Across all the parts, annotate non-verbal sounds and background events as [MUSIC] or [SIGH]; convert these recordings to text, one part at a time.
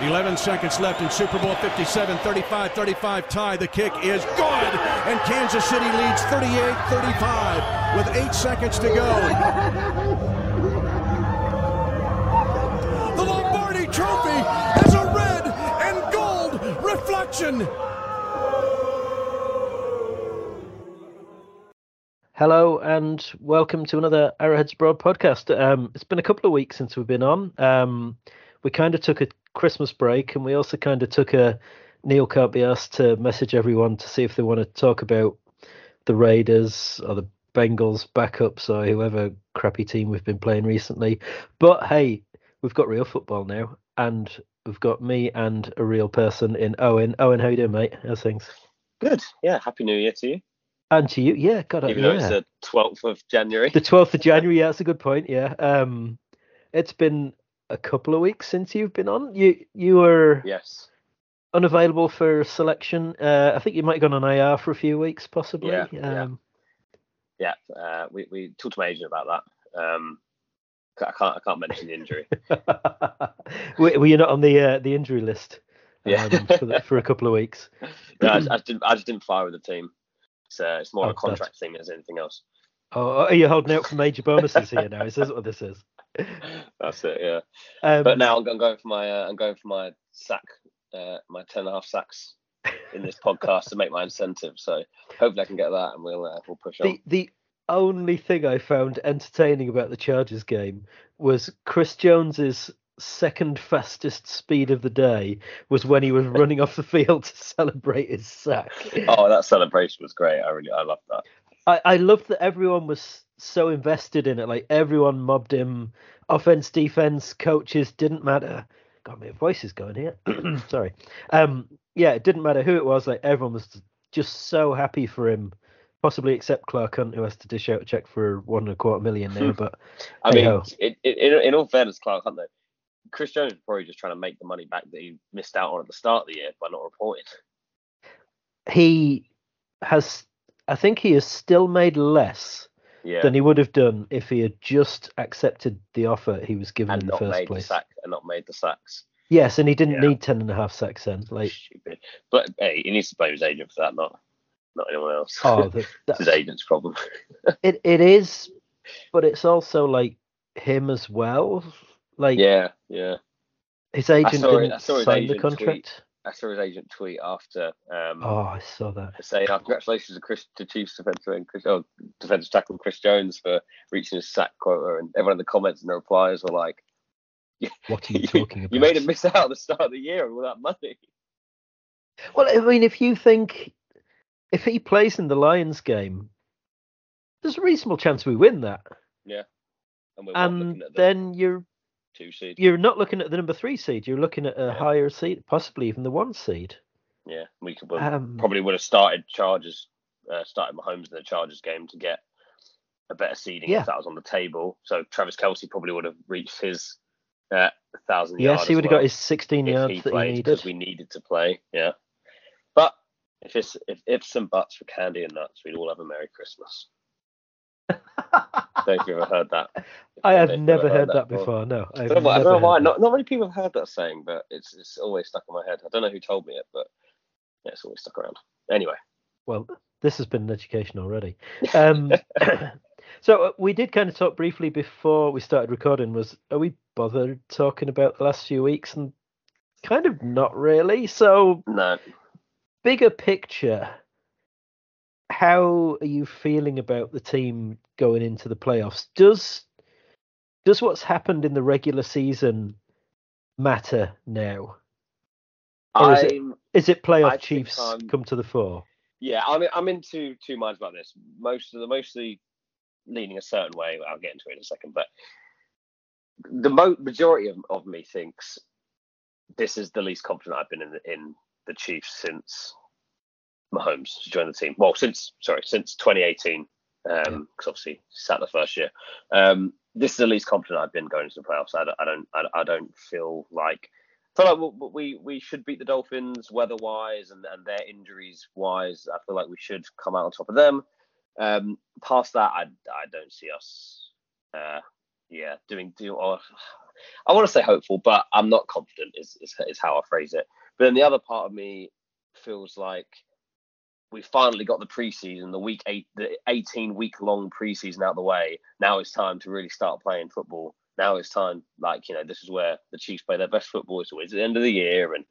11 seconds left in Super Bowl 57, 35 35 tie. The kick is good, and Kansas City leads 38 35 with eight seconds to go. The Lombardi Trophy has a red and gold reflection. Hello and welcome to another Arrowhead Abroad podcast. Um, it's been a couple of weeks since we've been on. Um, we kind of took a Christmas break and we also kind of took a Neil can't be asked to message everyone to see if they want to talk about the Raiders or the Bengals backups or whoever crappy team we've been playing recently. But hey, we've got real football now and we've got me and a real person in Owen. Owen, how you doing, mate? How's things? Good. Yeah. Happy New Year to you. And to you, yeah, God. Even yeah. though it's the 12th of January. The 12th of January, yeah, that's a good point. Yeah. Um, it's been a couple of weeks since you've been on. You you were Yes. unavailable for selection. Uh, I think you might have gone on IR for a few weeks, possibly. Yeah, yeah. Um, Yeah. Uh, we we talked to my agent about that. Um, I can't I can't mention the injury. [LAUGHS] were, were you not on the uh, the injury list? Yeah. um, for, the, for a couple of weeks. no, I, just- I didn't I just didn't fire with the team. It's uh, it's more Oh, a contract thing than anything else. Oh, are you holding out for major bonuses here now? Is this what this is? [LAUGHS] That's it. Yeah. Um, But now I'm, going for my uh, I'm going for my sack uh, my ten and a half sacks in this podcast to make my incentive. So hopefully I can get that and we'll uh, we'll push on. the the only thing I found entertaining about the Chargers game was Chris Jones's second fastest speed of the day was when he was [LAUGHS] running off the field to celebrate his sack. Oh, that celebration was great. I really I loved that. I, I loved that everyone was so invested in it. Like everyone mobbed him. Offense, defense, coaches didn't matter. God, my voice is going here. [CLEARS THROAT] Sorry. Um, yeah, it didn't matter who it was. Like everyone was just so happy for him. Possibly except Clark Hunt, who has to dish out a check for one and a quarter million now. But [LAUGHS] I mean, it, it, in, in all fairness, Clark Hunt, though, Chris Jones is probably just trying to make the money back that he missed out on at the start of the year by not reporting. he has, I think he has still made less Yeah, than he would have done if he had just accepted the offer he was given and in the first made place. the sack and not made the sacks. Yes, and he didn't Yeah. need ten and a half sacks then. Like, Stupid. But hey, he needs to blame his agent for that, not not anyone else. oh, [LAUGHS] the, it's that's, his agent's problem. [LAUGHS] it it is, but it's also like him as well. Like yeah, yeah. his agent didn't I saw his sign the contract. I saw his agent tweet after um, Oh, I saw that. saying, oh, "Congratulations to Chris, to Chiefs defensive end, Chris, oh, defensive tackle Chris Jones for reaching his sack quota," and everyone in the comments and the replies were like. [LAUGHS] What are you talking about? You made him miss out at the start of the year all that money. Well, I mean, if you think if he plays in the Lions game, there's a reasonable chance we win that, Yeah, And and the then you're two seed. you're not looking at the number three seed. You're looking at a Yeah. higher seed, possibly even the one seed. Yeah, we could Um, probably would have started Chargers, uh, started Mahomes in the Chargers game to get a better seeding Yeah. if that was on the table. So Travis Kelce probably would have reached his uh, thousand yes, he would have well got his 16 yards he that he needed. because we needed to play. Yeah, but if it's if ifs and buts for candy and nuts, we'd all have a Merry Christmas. Don't know if you've ever heard that. [LAUGHS] I have know if you've never ever heard that before. No, I I've don't know, why- I don't know why. Not, not many people have heard that saying, but it's it's always stuck in my head. I don't know who told me it, but yeah, it's always stuck around. Anyway, Well, this has been an education already. Um, [LAUGHS] [COUGHS] so uh, we did kind of talk briefly before we started recording. Was are we bothered talking about the last few weeks? And kind of not really. So no, bigger picture, how are you feeling about the team going into the playoffs? Does does what's happened in the regular season matter now? Or is it- I'm it playoff I Chiefs come to the fore? yeah, I'm I'm into two minds about this. Most of the mostly leaning a certain way. I'll get into it in a second, but the mo- majority of, of me thinks this is the least confident I've been in the, in the Chiefs since Mahomes joined the team. Well, since sorry, since 2018, because obviously sat the first year. Um, this is the least confident I've been going into the playoffs. I don't, I don't, I, don't feel like. I feel like we, we we should beat the Dolphins weather wise and, and their injuries wise. I feel like we should come out on top of them. Um, past that, I, I don't see us, uh, yeah, doing do or I want to say hopeful, but I'm not confident. Is, is is how I phrase it. But then the other part of me feels like we finally got the preseason, the week eight, the 18 week long preseason out of the way. Now it's time to really start playing football. Now it's time, like you know, this is where the Chiefs play their best football. It's always at the end of the year, and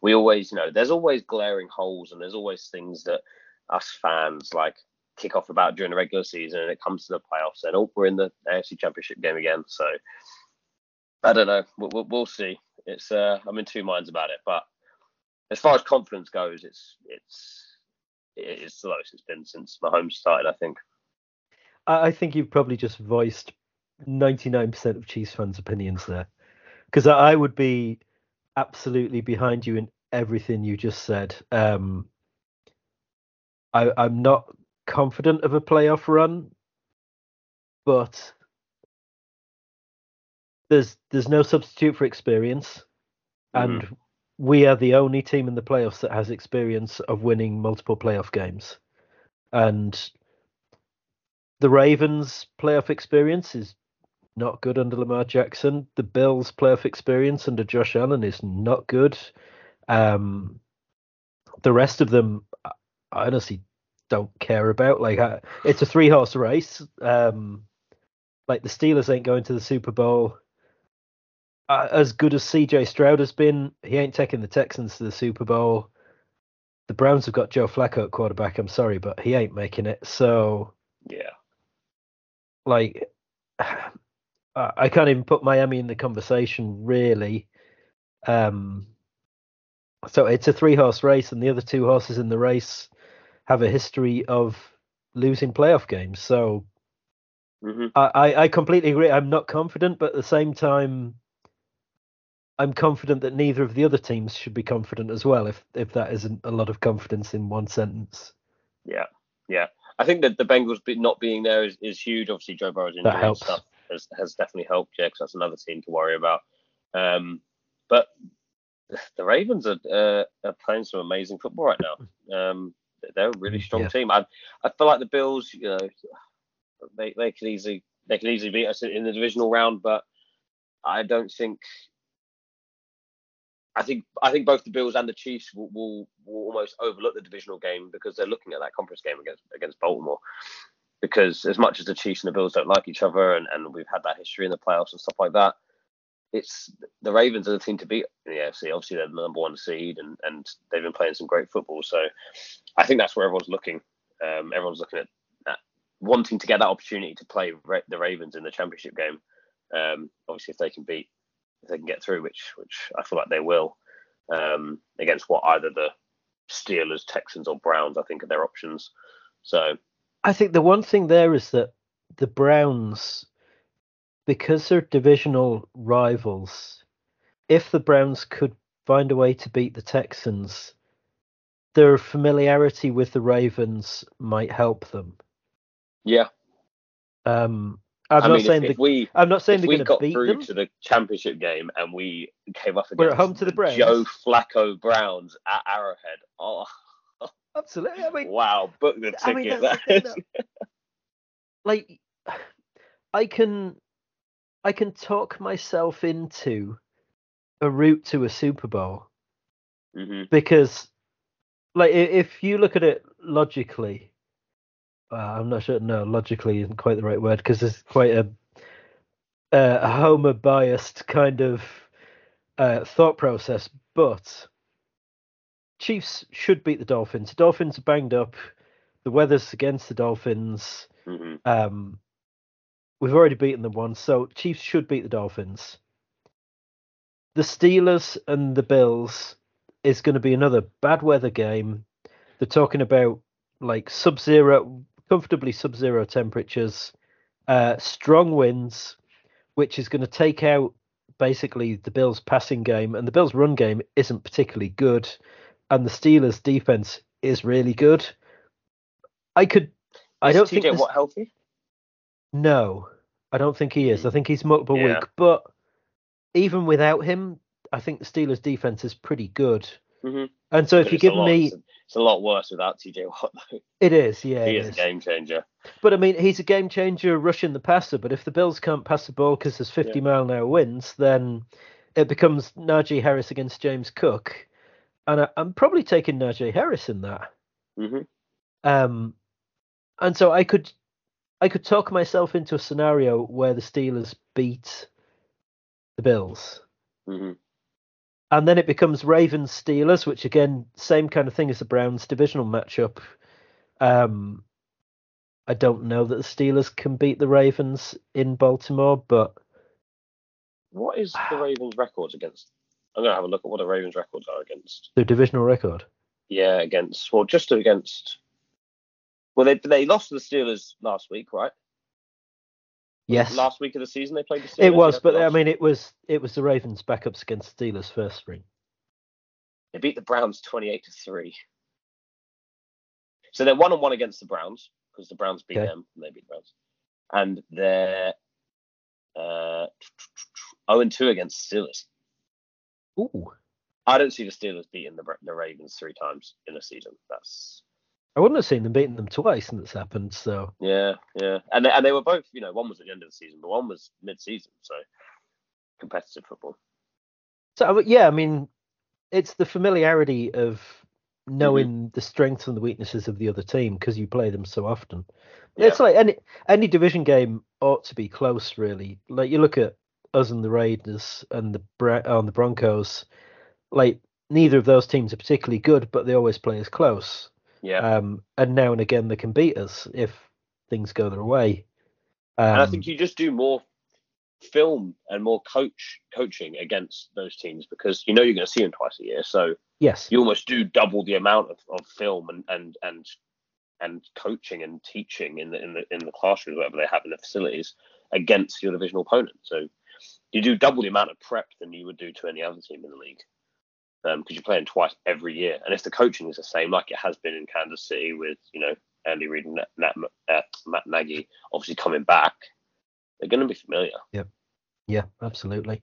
we always, you know, there's always glaring holes, and there's always things that us fans like kick off about during the regular season, and it comes to the playoffs, and oh, we're in the AFC Championship game again. So I don't know. We'll, we'll see. It's uh, I'm in two minds about it, but as far as confidence goes, it's it's it's the lowest it's been since Mahomes started. I think. I think you've probably just voiced 99% of Chiefs fans' opinions there, because I would be absolutely behind you in everything you just said. Um, I, I'm not confident of a playoff run, but there's there's no substitute for experience, and mm-hmm. We are the only team in the playoffs that has experience of winning multiple playoff games, and the Ravens' playoff experience is not good under Lamar Jackson. The Bills' playoff experience under Josh Allen is not good. Um, the rest of them, I honestly don't care about. Like uh, it's a three horse race. Um, like the Steelers ain't going to the Super Bowl. Uh, as good as CJ Stroud has been, he ain't taking the Texans to the Super Bowl. The Browns have got Joe Flacco at quarterback. I'm sorry, but he ain't making it. So yeah, like [SIGHS] I can't even put Miami in the conversation really. Um, so it's a three horse race, and the other two horses in the race have a history of losing playoff games. So mm-hmm. I, I completely agree. I'm not confident, but at the same time, I'm confident that neither of the other teams should be confident as well. If if that isn't a lot of confidence in one sentence. Yeah, yeah. I think that the Bengals not being there is, is huge. Obviously, Joe Burrow's injury and stuff has, has definitely helped. Yeah, because that's another team to worry about. Um, but [SIGHS] the Ravens are, uh, are playing some amazing football right now. Um, they're a really mm, strong yeah. team. I I feel like the Bills, you know, they they could easily they could easily beat us in the divisional round, but I don't think. I think I think both the Bills and the Chiefs will, will, will almost overlook the divisional game because they're looking at that conference game against against Baltimore. Because as much as the Chiefs and the Bills don't like each other, and, and we've had that history in the playoffs and stuff like that, it's the Ravens are the team to beat in the AFC. Obviously, they're the number one seed, and and they've been playing some great football. So, I think that's where everyone's looking. Um, everyone's looking at, wanting to get that opportunity to play the Ravens in the championship game. Um, obviously, if they can beat, if they can get through, which which I feel like they will, um, against what either the Steelers, Texans, or Browns, I think are their options. So, I think the one thing there is that the Browns because they're divisional rivals, if the Browns could find a way to beat the Texans, their familiarity with the Ravens might help them. Yeah. Um, I'm I not mean, saying if, if we, I'm not saying going to beat through them. to the championship game and we came up against We're at home to the Browns. Joe Flacco Browns at Arrowhead. Oh, absolutely. I mean, wow, book the ticket. I mean, the [LAUGHS] like, I can I can talk myself into a route to a Super Bowl mm-hmm. because, like, if you look at it logically, uh, I'm not sure. No, logically isn't quite the right word because there's quite a a homer biased kind of uh, thought process. But Chiefs should beat the Dolphins. The Dolphins are banged up. The weather's against the Dolphins. Mm-hmm. Um, We've already beaten them once, so Chiefs should beat the Dolphins. The Steelers and the Bills is going to be another bad weather game. They're talking about like sub zero, comfortably sub zero temperatures, uh, strong winds, which is going to take out basically the Bills' passing game, and the Bills' run game isn't particularly good, and the Steelers' defense is really good. I could. Is I don't TJ think. What healthy? No, I don't think he is. I think he's multiple yeah. week. But even without him, I think the Steelers' defense is pretty good. Mm-hmm. And so, if you give me, It's a lot worse without TJ Watt though. It is, yeah. he is a game changer. But I mean, he's a game changer rushing the passer. But if the Bills can't pass the ball because there's 50 Yeah. mile an hour winds, then it becomes Najee Harris against James Cook, and I, I'm probably taking Najee Harris in that. hmm Um, and so I could, I could talk myself into a scenario where the Steelers beat the Bills, hmm and then it becomes Ravens Steelers, which again, same kind of thing as the Browns divisional matchup. Um, I don't know that the Steelers can beat the Ravens in Baltimore, but What is the Ravens' records against? I'm gonna have a look at what the Ravens' records are against. their divisional record. Yeah, against well, just against. Well, they they lost to the Steelers last week, right? Yes, Last week of the season they played the Steelers. it was, but I mean, it was it was the Ravens backups against Steelers first string. they beat the Browns 28 to three. So they're one on one against the Browns because the Browns beat Okay. them and they beat the Browns, and they're uh, 0 and two against Steelers. Ooh, I don't see the Steelers beating the the Ravens three times in a season. That's I wouldn't have seen them beating them twice, and it's happened. So yeah, yeah, and they, and they were both, you know, one was at the end of the season, but one was mid-season, so competitive football. So yeah, I mean, it's the familiarity of knowing mm-hmm. the strengths and the weaknesses of the other team because you play them so often. Yeah. It's like any any division game ought to be close, really. Like you look at us and the Raiders and the Bra- on the Broncos. Like neither of those teams are particularly good, but they always play as close. Yeah, Um, and now and again they can beat us if things go their way. Um, and I think you just do more film and more coach coaching against those teams because you know you're going to see them twice a year, so yes, you almost do double the amount of, of film and and and and coaching and teaching in the in the in the classrooms whatever they have in the facilities against your divisional opponent. So you do double the amount of prep than you would do to any other team in the league because you're playing twice every year. And if the coaching is the same, like it has been in Kansas City with you know Andy Reid and Nat, Nat, uh, Matt Nagy obviously coming back, they're going to be familiar. Yeah, Yeah, absolutely.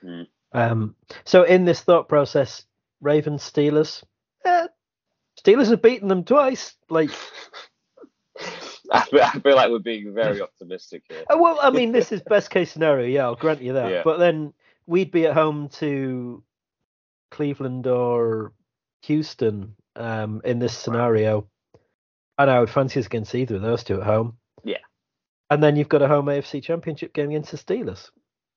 Hmm. Um, so in this thought process, Ravens, Steelers, eh, Steelers have beaten them twice. Like, [LAUGHS] I feel, I feel like we're being very [LAUGHS] optimistic here. uh, well, I mean, this is best case scenario. Yeah, I'll grant you that. [LAUGHS] Yeah. But then we'd be at home to Cleveland or Houston um, in this scenario, and I would fancy us against either of those two at home. Yeah. And then you've got a home AFC Championship game against the Steelers,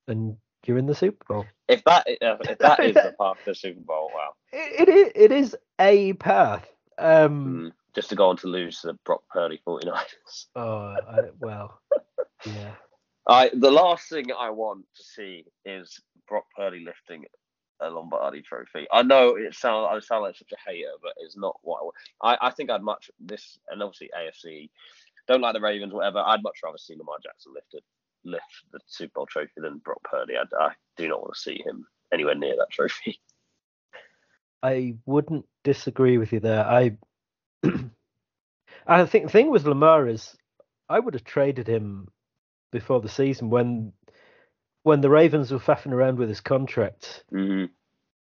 and you're in the Super Bowl. If that if [LAUGHS] that is the path to the Super Bowl, wow. It, it is it is a path. Um, Mm, just to go on to lose to the Brock Purdy 49ers. [LAUGHS] oh, I, well, yeah. [LAUGHS] I the last thing I want to see is Brock Purdy lifting a Lombardi trophy. I know it sound I sound like such a hater, but it's not what I. I, I think I'd much this and obviously AFC don't like the Ravens, whatever. I'd much rather see Lamar Jackson lifted lift the Super Bowl trophy than Brock Purdy. I, I do not want to see him anywhere near that trophy. [LAUGHS] I wouldn't disagree with you there. I [CLEARS THROAT] I think the thing with Lamar is I would have traded him before the season when when the Ravens were faffing around with his contract. hmm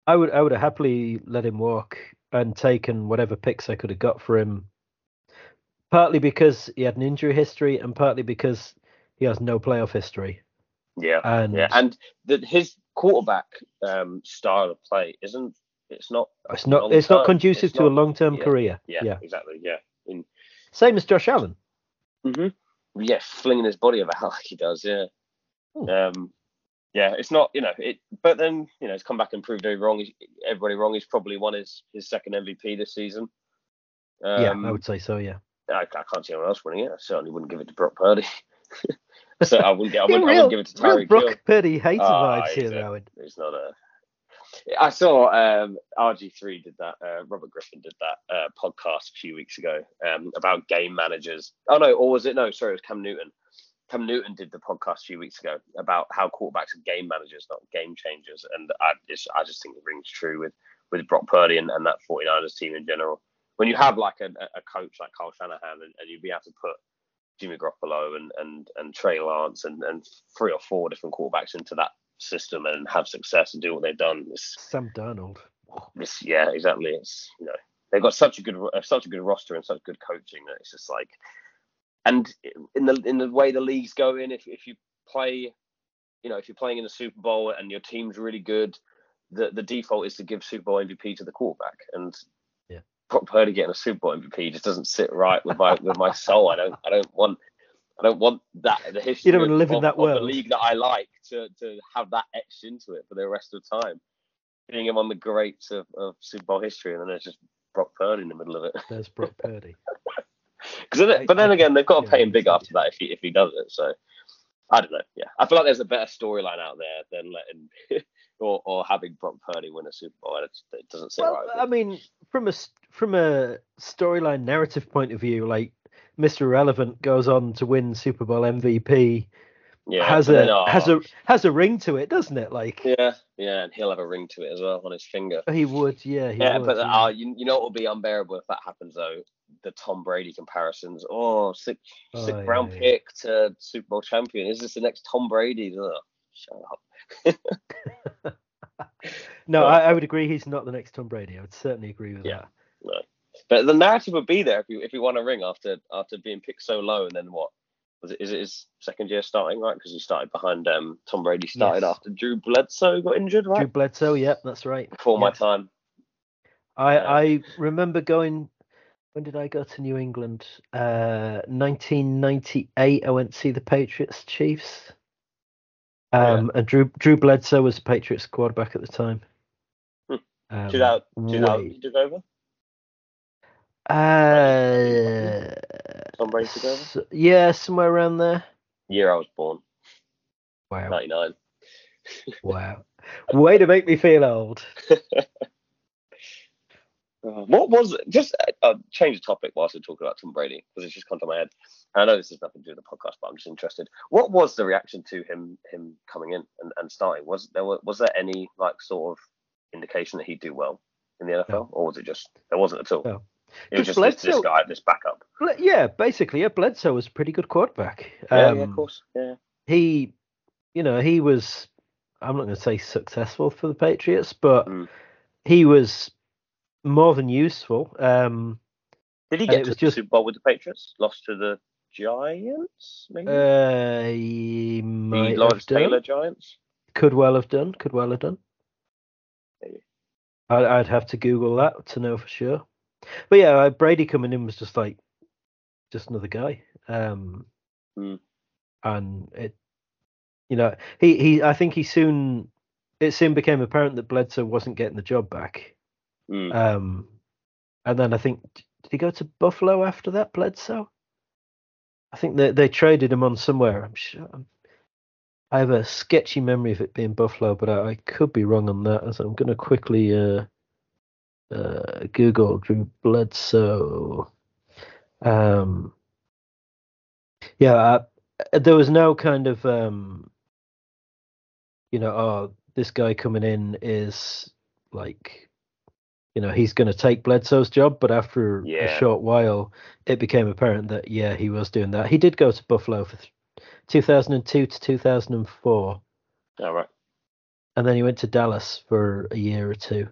I would I would have happily let him walk and taken whatever picks I could have got for him. Partly because he had an injury history and partly because he has no playoff history. Yeah. And Yeah, and that his quarterback um, style of play isn't. It's not. it's not. It's not conducive It's to a long term yeah, career. Yeah, yeah. exactly. Yeah. In, Same as Josh Allen. hmm Yeah, flinging his body about [LAUGHS] like he does. Yeah. Hmm. Um, yeah, it's not. You know, it. But then you know, it's come back and proved everybody wrong. He's, everybody wrong. He's probably won his his second MVP this season. Um, yeah, I would say so. Yeah. I, I can't see anyone else winning it. I certainly wouldn't give it to Brock Purdy. [LAUGHS] so I wouldn't get. I wouldn't, I wouldn't give it to real Tyreek Brock Hill. Purdy hater Ah, vibes here, Owen. It's not a. I saw um, RG3 did that. Uh, Robert Griffin did that uh, podcast a few weeks ago um, about game managers. Oh no, or was it no? Sorry, it was Cam Newton. Cam Newton did the podcast a few weeks ago about how quarterbacks are game managers, not game changers. And I just, I just think it rings true with with Brock Purdy and, and that 49ers team in general. When you have like a, a coach like Kyle Shanahan and, and you'd be able to put Jimmy Garoppolo and and and Trey Lance and, and three or four different quarterbacks into that system and have success and do what they've done. It's, Sam Darnold. it's yeah, exactly. It's you know they've got such a good such a good roster and such good coaching that it's just like, and in the in the way the league's going, if if you play, you know, if you're playing in the Super Bowl and your team's really good, the the default is to give Super Bowl MVP to the quarterback, and yeah. Brock Purdy getting a Super Bowl MVP just doesn't sit right with my with my soul. I don't I don't want I don't want that the history you don't want to live of, in that world. the league that I like to to have that etched into it for the rest of the time. Being him on the greats of, of Super Bowl history, and then there's just Brock Purdy in the middle of it. There's Brock Purdy. [LAUGHS] Because but then again, they've got to pay him big after that if he if he does it. So I don't know. Yeah, I feel like there's a better storyline out there than letting [LAUGHS] or or having Brock Purdy win a Super Bowl. It, it doesn't sit Well, right. I mean, from a from a storyline narrative point of view, like Mr. Irrelevant goes on to win Super Bowl MVP, yeah, has a then, oh, has a has a ring to it, doesn't it? Like yeah yeah, and he'll have a ring to it as well on his finger. he would, yeah, he Yeah, would, but yeah. uh, you, you know what will be unbearable if that happens though? The Tom Brady comparisons. Oh, sixth, Oh, sixth yeah, round yeah. pick to Super Bowl champion. Is this the next Tom Brady? Ugh, shut up. [LAUGHS] no, I, I would agree. He's not the next Tom Brady. I would certainly agree with Yeah. that. But the narrative would be there if you if he won a ring after after being picked so low, and then what? Was it is it his second year starting right? Because he started behind um Tom Brady started Yes. after Drew Bledsoe got injured right Drew Bledsoe, yep, that's right. before my time. I Yeah. I remember going. When did I go to New England? Uh, 1998. I went to see the Patriots Chiefs. Oh, yeah. Um, and Drew Drew Bledsoe was the Patriots quarterback at the time. Hmm. Um, 2000, 2000 way- he took over. Uh, Tom Brady took over? s- yeah, somewhere around there. Year I was born, Wow, ninety nine. wow, way to make me feel old. [LAUGHS] Uh, What was just uh, uh, change the topic whilst we're talking about Tom Brady because it's just come to my head. I know this has nothing to do with the podcast, but I'm just interested. What was the reaction to him him coming in and, and starting? Was there was there any like sort of indication that he'd do well in the NFL, No. or was it just there wasn't at all? No. It was just this, this Bledsoe- guy, this backup. Yeah, basically, yeah, Bledsoe was a pretty good quarterback. Yeah, yeah, of Um, course. Yeah, he, you know, he was. I'm not going to say successful for the Patriots, but Mm. he was more than useful. Um, did he get to the just- Super Bowl with the Patriots? Lost to the Giants, maybe uh, he the might Lawrence have done. Taylor Giants. Could well have done. Could well have done. Maybe. I'd, I'd have to Google that to know for sure. But yeah, uh, Brady coming in was just like just another guy. Um, Hmm. and it, you know, he he. I think he soon it soon became apparent that Bledsoe wasn't getting the job back. Mm. Um, and then I think did he go to Buffalo after that, Bledsoe? I think they they traded him on somewhere. I'm sure. I have a sketchy memory of it being Buffalo, but I, I could be wrong on that. So I'm going to quickly uh, uh, Google Drew Bledsoe. Um, yeah, uh, there was no kind of um, you know, oh, this guy coming in is like, you know, he's going to take Bledsoe's job. But after a short while, it became apparent that yeah, he was doing that. He did go to Buffalo for th- 2002 to 2004, All right. and then he went to Dallas for a year or two.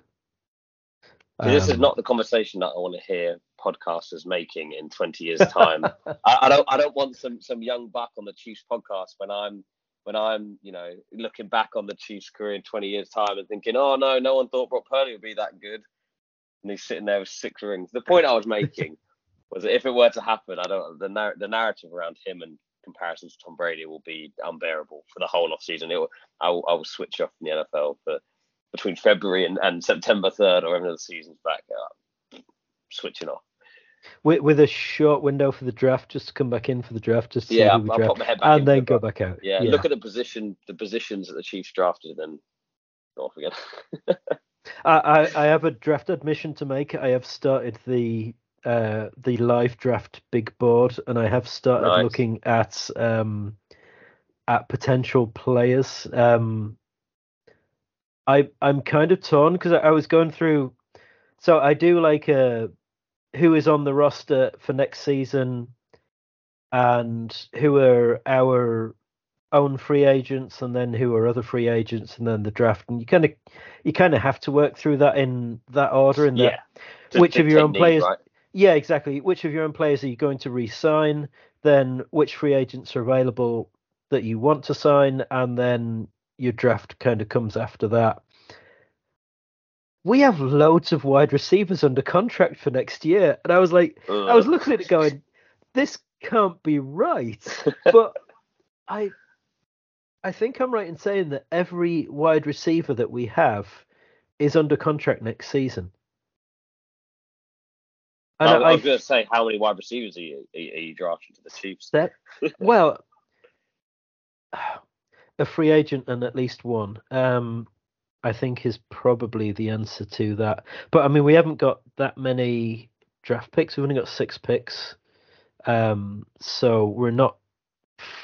See, this is Um, not the conversation that I want to hear podcasters making in 20 years' [LAUGHS] time. I, I don't. I don't want some some young buck on the Chiefs podcast when I'm when I'm you know looking back on the Chiefs' career in 20 years' time and thinking, oh no, no one thought Brock Purdy would be that good, and he's sitting there with six rings. The point I was making [LAUGHS] was that if it were to happen, I don't the nar- the narrative around him and comparisons to Tom Brady will be unbearable for the whole off season. It will, I will, I will switch off from the NFL for between February and, and September 3rd or even the season's back. Uh, switching off. with, with a short window for the draft, just to come back in for the draft, just to see Yeah, I'll draft, pop my head back in and then go back out. Yeah, look at the position, the positions that the Chiefs drafted, and then go off again. [LAUGHS] I, I, have a draft admission to make. I have started the uh, the live draft big board, and I have started Nice. looking at um, at potential players. Um, I I'm kind of torn because I, I was going through. So I do like uh, who is on the roster for next season, and who are our own free agents, and then who are other free agents, and then the draft. And you kind of you kind of have to work through that in that order. In that yeah, which of your own players? Right? Yeah, exactly. Which of your own players are you going to re-sign? Then which free agents are available that you want to sign, and then your draft kind of comes after that. We have loads of wide receivers under contract for next year, and I was like, uh. I was looking at it going, this can't be right. [LAUGHS] but I, I think I'm right in saying that every wide receiver that we have is under contract next season. And I, I was going to say, how many wide receivers are you, are you drafting to the Chiefs? That, [LAUGHS] well, a free agent and at least one. Um, I think is probably the answer to that. But I mean, we haven't got that many draft picks. We've only got six picks, um, so we're not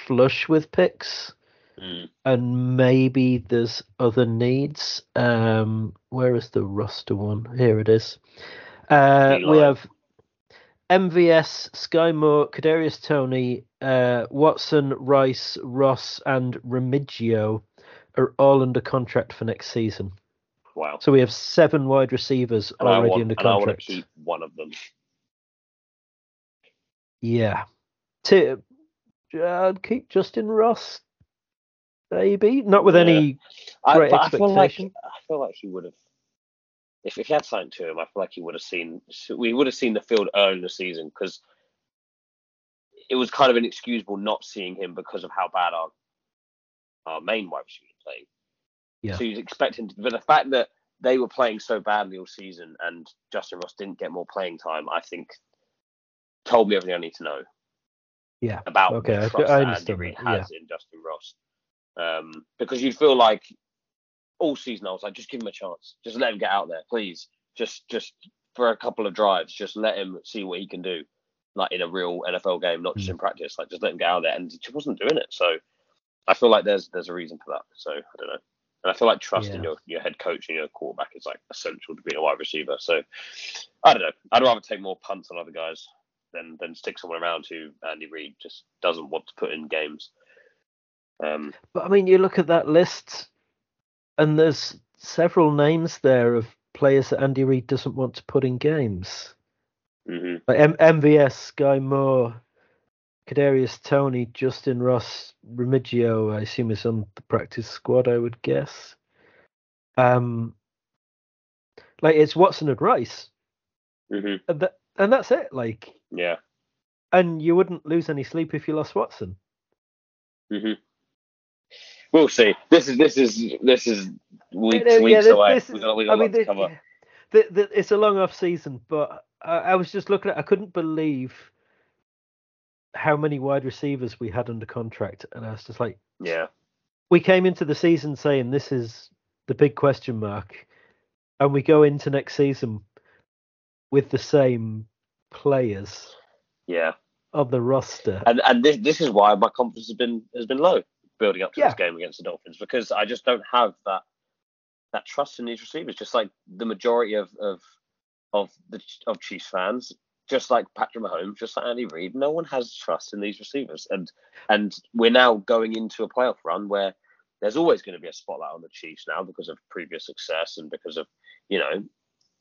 flush with picks. Mm. And maybe there's other needs. Um, where is the roster one? Here it is. Uh, we have MVS, Skyy Moore, Kadarius Toney, uh, Watson, Rice, Ross, and Remigio are all under contract for next season. Wow! So we have seven wide receivers and already want, under contract. I want to keep one of them. Yeah, to uh, keep Justin Ross, maybe not with yeah. any great I, expectation. I feel, like, I feel like he would have if, if he had signed to him, I feel like he would have seen we would have seen the field early in the season because it was kind of inexcusable not seeing him because of how bad our our main wide receiver playing. Yeah. So you expect him to, but the fact that they were playing so badly all season and Justin Ross didn't get more playing time, I think told me everything I need to know. Yeah. About okay, the trust I, I that Andy Reid has yeah. in Justin Ross. Um, because you'd feel like all season I was like, just give him a chance. Just let him get out there, please. Just just for a couple of drives, just let him see what he can do. Like in a real NFL game, not just mm. in practice. Like just let him get out there. And he just wasn't doing it. So I feel like there's there's a reason for that. So I don't know. And I feel like trusting yeah. your, your head coach and your quarterback is like essential to being a wide receiver. So I don't know. I'd rather take more punts on other guys than than stick someone around who Andy Reid just doesn't want to put in games. Um, but I mean, you look at that list and there's several names there of players that Andy Reid doesn't want to put in games. Mm-hmm. Like M- MVS, Skyy Moore, Kadarius Toney, Justin Ross, Remigio. I assume is on the practice squad. I would guess. Um, like it's Watson and Rice, mm-hmm. and, that, and that's it. Like yeah, and you wouldn't lose any sleep if you lost Watson. Mm-hmm we'll see. This is this is this is weeks yeah, weeks this, away. This is, we got, we got I mean, this, the, the, it's a long off season, but I, I was just looking at. I couldn't believe how many wide receivers we had under contract, and I was just like, yeah. We came into the season saying this is the big question mark, and we go into next season with the same players. Yeah. On the roster. And and this this is why my confidence has been has been low building up to yeah. this game against the Dolphins because I just don't have that that trust in these receivers. Just like the majority of of of the of Chiefs fans, just like Patrick Mahomes, just like Andy Reid, no one has trust in these receivers, and and we're now going into a playoff run where there's always going to be a spotlight on the Chiefs now because of previous success and because of you know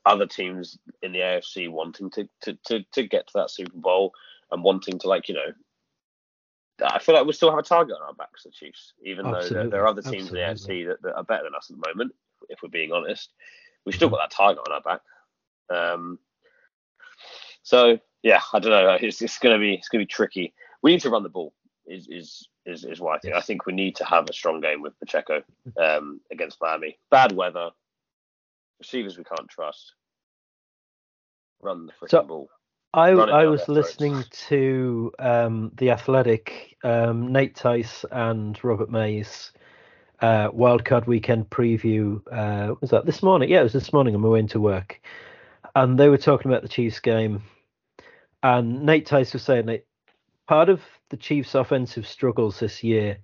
other teams in the AFC wanting to to to, to get to that Super Bowl and wanting to like you know I feel like we still have a target on our backs, the Chiefs, even Absolutely. though there, there, are other teams Absolutely. in the AFC that, that, are better than us at the moment. If we're being honest, we've still got that target on our back. Um, so yeah, I don't know. It's, it's gonna be it's gonna be tricky. We need to run the ball. Is is is, is what I think. Yes. I think we need to have a strong game with Pacheco um, against Miami. Bad weather, receivers we can't trust. Run the freaking so, ball. I I was listening to um, the Athletic, um, Nate Tice and Robert Mays uh, wildcard weekend preview. Uh, was that this morning? Yeah, it was this morning on my way into work, and they were talking about the Chiefs game. And Nate Tice was saying that part of the Chiefs' offensive struggles this year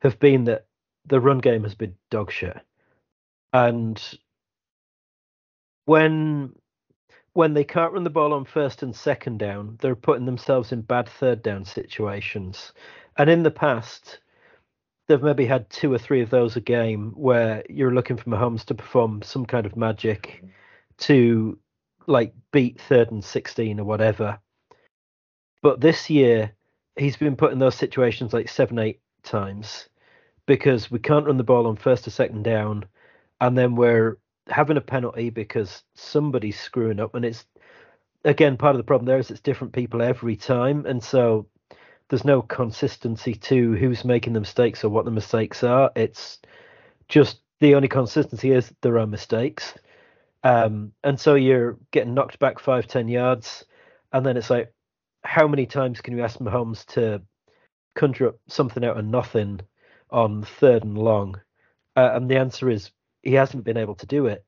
have been that the run game has been dog shit, and when when they can't run the ball on first and second down, they're putting themselves in bad third down situations. And in the past, they've maybe had two or three of those a game where you're looking for Mahomes to perform some kind of magic to like beat third and 16 or whatever. But this year, he's been put in those situations like seven, eight times because we can't run the ball on first or second down. And then we're having a penalty because somebody's screwing up. And it's, again, part of the problem there is it's different people every time. And so there's no consistency to who's making the mistakes or what the mistakes are. It's just the only consistency is there are mistakes. Um, and so you're getting knocked back five, ten yards, and then it's like, how many times can you ask Mahomes to conjure up something out of nothing on third and long? Uh, and the answer is he hasn't been able to do it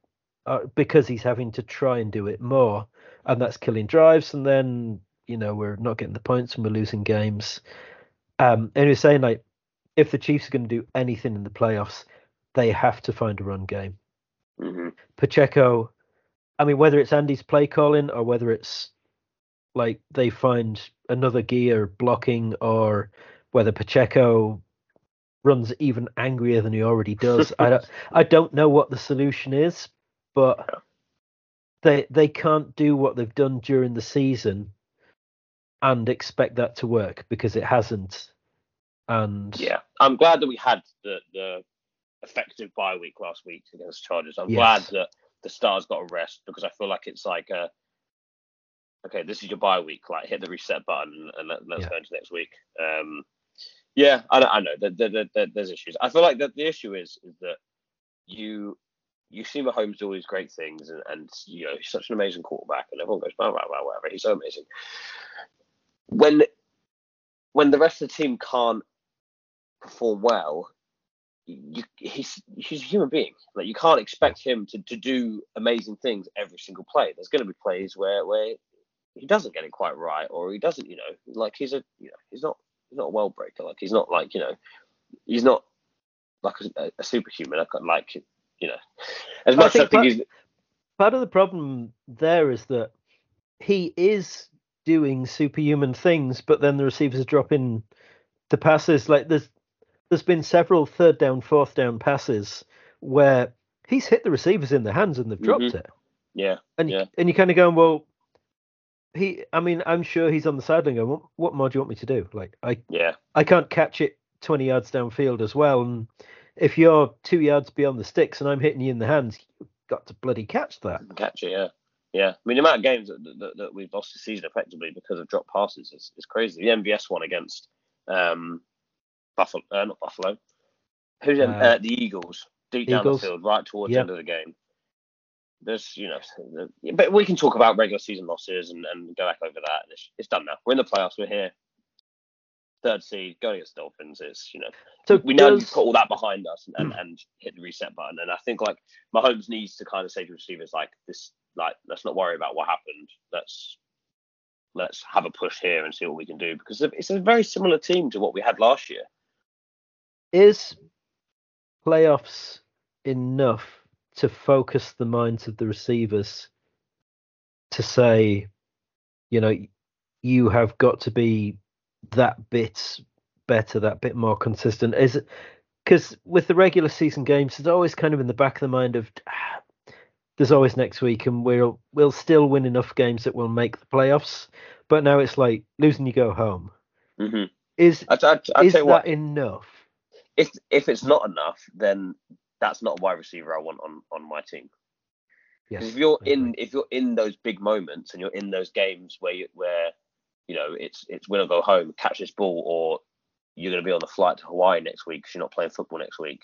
uh, because he's having to try and do it more, and that's killing drives. And then you know we're not getting the points and we're losing games. Um, and he was saying like, if the Chiefs are going to do anything in the playoffs, they have to find a run game. Mm-hmm. Pacheco, I mean, whether it's Andy's play calling or whether it's like they find another gear blocking or whether Pacheco runs even angrier than he already does. I don't I don't know what the solution is, but they they can't do what they've done during the season and expect that to work because it hasn't. And yeah, I'm glad that we had the the effective bye week last week against Chargers. I'm Yes. glad that the stars got a rest because I feel like it's like a okay, this is your bye week. Like hit the reset button and let, let's Yeah. go into next week. Um, yeah, I, know- I know that there, there, there, there's issues. I feel like that the issue is is that you you see Mahomes do all these great things and, and you know he's such an amazing quarterback and everyone goes wow wow wow whatever he's so amazing. When when the rest of the team can't perform well, you, he's he's a human being. Like you can't expect him to, to do amazing things every single play. There's going to be plays where where he doesn't get it quite right, or he doesn't. You know, like he's a you know he's not he's not a well breaker. Like he's not like you know he's not like a, a superhuman. Like, like you know, as I much as I think that- he's part of the problem there is that he is doing superhuman things, but then the receivers drop in the passes. Like there's there's been several third down, fourth down passes where he's hit the receivers in the hands and they've dropped Mhm. it. yeah And you, Yeah. and you kind of going, well, he. I mean, I'm sure he's on the sideline going, what, what more do you want me to do? Like I yeah I can't catch it 20 yards downfield as well. And if you're two yards beyond the sticks and I'm hitting you in the hands, you've got to bloody catch that. catch it. Yeah. Yeah, I mean the amount of games that, that, that we've lost this season effectively because of drop passes is, is crazy. The MVS one against um, Buffalo, uh, not Buffalo, who's in, Uh, uh, the Eagles, deep down the field, right towards Yeah. the end of the game. There's, you know, the- but we can talk about regular season losses and, and go back over that. It's, it's done now. We're in the playoffs. We're here. Third seed, going against Dolphins. It's you know So we now need does- to put all that behind us and, and, hmm. and hit the reset button. And I think like Mahomes needs to kind of say to receivers like this, like let's not worry about what happened. Let's let's have a push here and see what we can do because it's a very similar team to what we had last year. is playoffs enough to focus the minds of the receivers to say, you know, you have got to be that bit better, that bit more consistent? Is it because with the regular season games, it's always kind of in the back of the mind of "Ah, there's always next week, and we'll we'll still win enough games that we'll make the playoffs. But now it's like losing, you go home. Mm-hmm. Is I, I, I is that what, enough? if if it's not enough, then that's not a wide receiver I want on on my team. Yes, if you're in if you're in those big moments and you're in those games where you, where you know it's it's win or go home, catch this ball, or you're going to be on the flight to Hawaii next week because you're not playing football next week.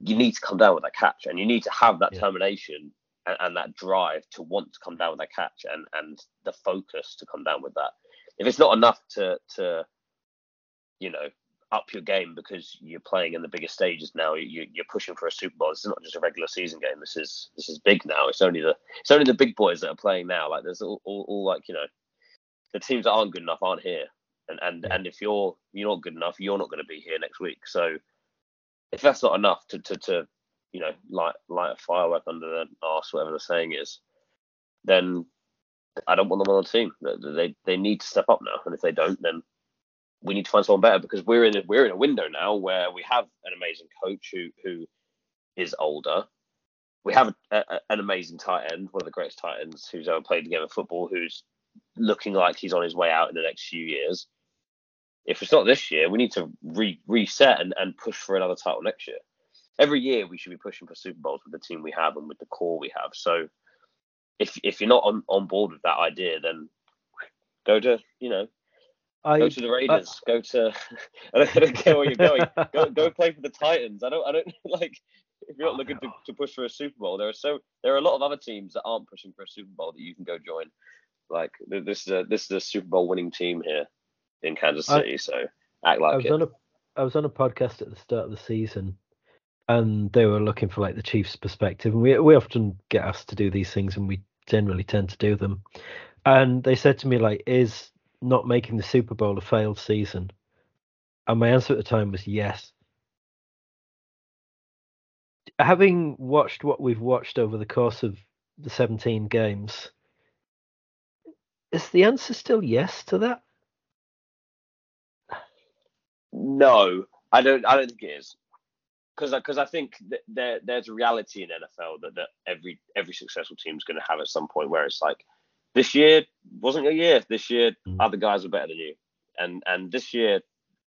You need to come down with that catch, and you need to have that Yeah. termination and, and that drive to want to come down with that catch, and and the focus to come down with that. If it's not enough to to you know up your game because you're playing in the bigger stages now. You, you're pushing for a Super Bowl. This is not just a regular season game. This is this is big now. It's only the it's only the big boys that are playing now. Like there's all, all, all like you know the teams that aren't good enough aren't here. And and Yeah. and if you're you're not good enough, you're not going to be here next week. So if that's not enough to to, to you know light light a firework under the arse, whatever the saying is, then I don't want them on the team. They, they need to step up now. And if they don't, then we need to find someone better because we're in a, we're in a window now where we have an amazing coach who who is older. we have a, a, an amazing tight end, one of the greatest tight ends who's ever played the game of football, who's looking like he's on his way out in the next few years. If it's not this year, we need to re- reset and, and push for another title next year. Every year, we should be pushing for Super Bowls with the team we have and with the core we have. So, if if you're not on, on board with that idea, then go to you know I, go to the Raiders. I, go to [LAUGHS] I don't, I don't care where you're going. go go [LAUGHS] play for the Titans. I don't I don't [LAUGHS] like if you're not looking to, to push for a Super Bowl. There are so there are a lot of other teams that aren't pushing for a Super Bowl that you can go join. Like this is a this is a Super Bowl winning team here in Kansas City. I, so act like I was it. On a, I was on a podcast at the start of the season, and they were looking for like the Chiefs' perspective, and we we often get asked to do these things, and we generally tend to do them. And they said to me like, "Is not making the Super Bowl a failed season?" And my answer at the time was yes. Having watched what we've watched over the course of the 17 games, is the answer still yes to that? No, I don't. I don't think it is. Because because I think that there there's a reality in NFL that, that every every successful team is going to have at some point where it's like this year wasn't a year. This year mm. other guys are better than you, and and this year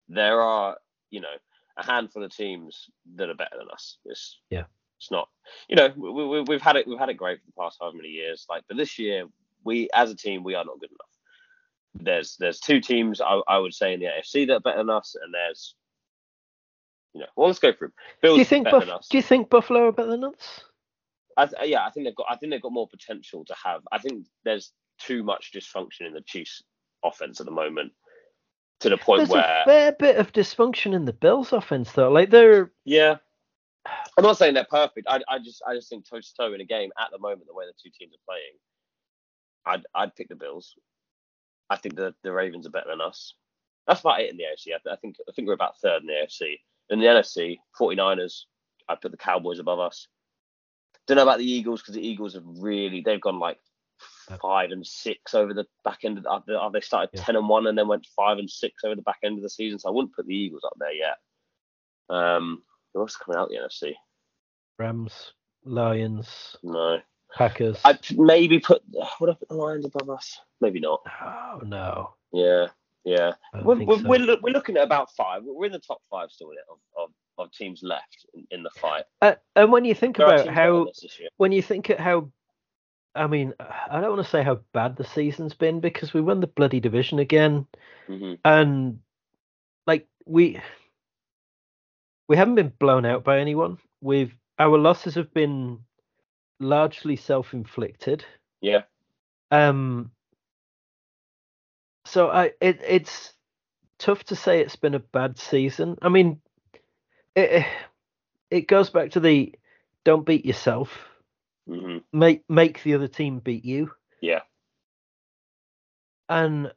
there are you know a handful of teams that are better than us. It's yeah. It's not, you know, we, we, we've had it. We've had it great for the past however many years. Like, but this year we as a team we are not good enough. There's there's two teams I, I would say in the AFC that are better than us, and there's you know well let's go through. Bills do you think Buff- Do you think Buffalo are better than us? I th- yeah, I think they've got I think they've got more potential to have. I think there's too much dysfunction in the Chiefs offense at the moment to the point where There's where a fair bit of dysfunction in the Bills offense though. Like they're yeah. I'm not saying they're perfect. I, I just I just think toe to toe in a game at the moment the way the two teams are playing I'd I'd pick the Bills. I think the the Ravens are better than us. That's about it in the AFC. I, I think I think we're about third in the AFC. In the NFC, 49ers, I put the Cowboys above us. Don't know about the Eagles because the Eagles have really they've gone like five and six over the back end of the, they started yeah. ten and one and then went five and six over the back end of the season. So I wouldn't put the Eagles up there yet. Um, who else coming out the NFC? Rams, Lions. No. Packers. I'd maybe put [SIGHS] would I put the Lions above us? Maybe not. Oh no. Yeah, yeah. We're, we're, so. we're, we're, looking at about five. We're in the top five still of, of, of teams left in, in the fight. Uh, and when you think there about how when you think at how I mean, I don't want to say how bad the season's been because we won the bloody division again, mm-hmm. and like we we haven't been blown out by anyone. We've our losses have been largely self-inflicted. Yeah. Um. So I it it's tough to say it's been a bad season. I mean, it it goes back to the don't beat yourself. Mm-hmm. Make make the other team beat you. Yeah. And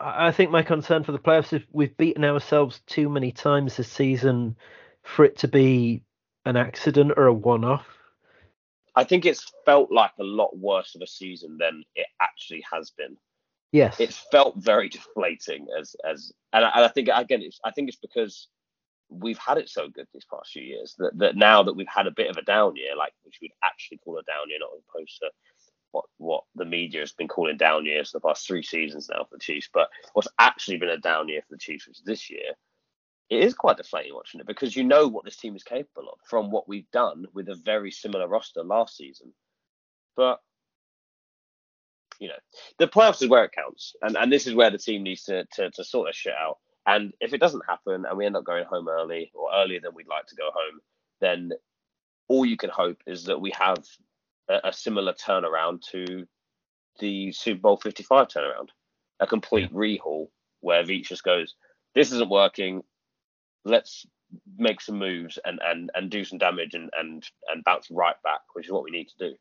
I think my concern for the playoffs is we've beaten ourselves too many times this season for it to be an accident or a one-off. I think it's felt like a lot worse of a season than it actually has been. Yes, it's felt very [LAUGHS] deflating as as, and I, and I think again, it's I think it's because we've had it so good these past few years that, that now that we've had a bit of a down year, like which we'd actually call a down year, not opposed to what what the media has been calling down years for the past three seasons now for the Chiefs, but what's actually been a down year for the Chiefs, which is this year, it is quite deflating watching it because you know what this team is capable of from what we've done with a very similar roster last season. But you know, the playoffs is where it counts, and and this is where the team needs to to, to sort their shit out. And if it doesn't happen, and we end up going home early or earlier than we'd like to go home, then all you can hope is that we have a, a similar turnaround to the Super Bowl 55 turnaround, a complete rehaul where Veach just goes, "This isn't working let's make some moves and and and do some damage and and and bounce right back, which is what we need to do.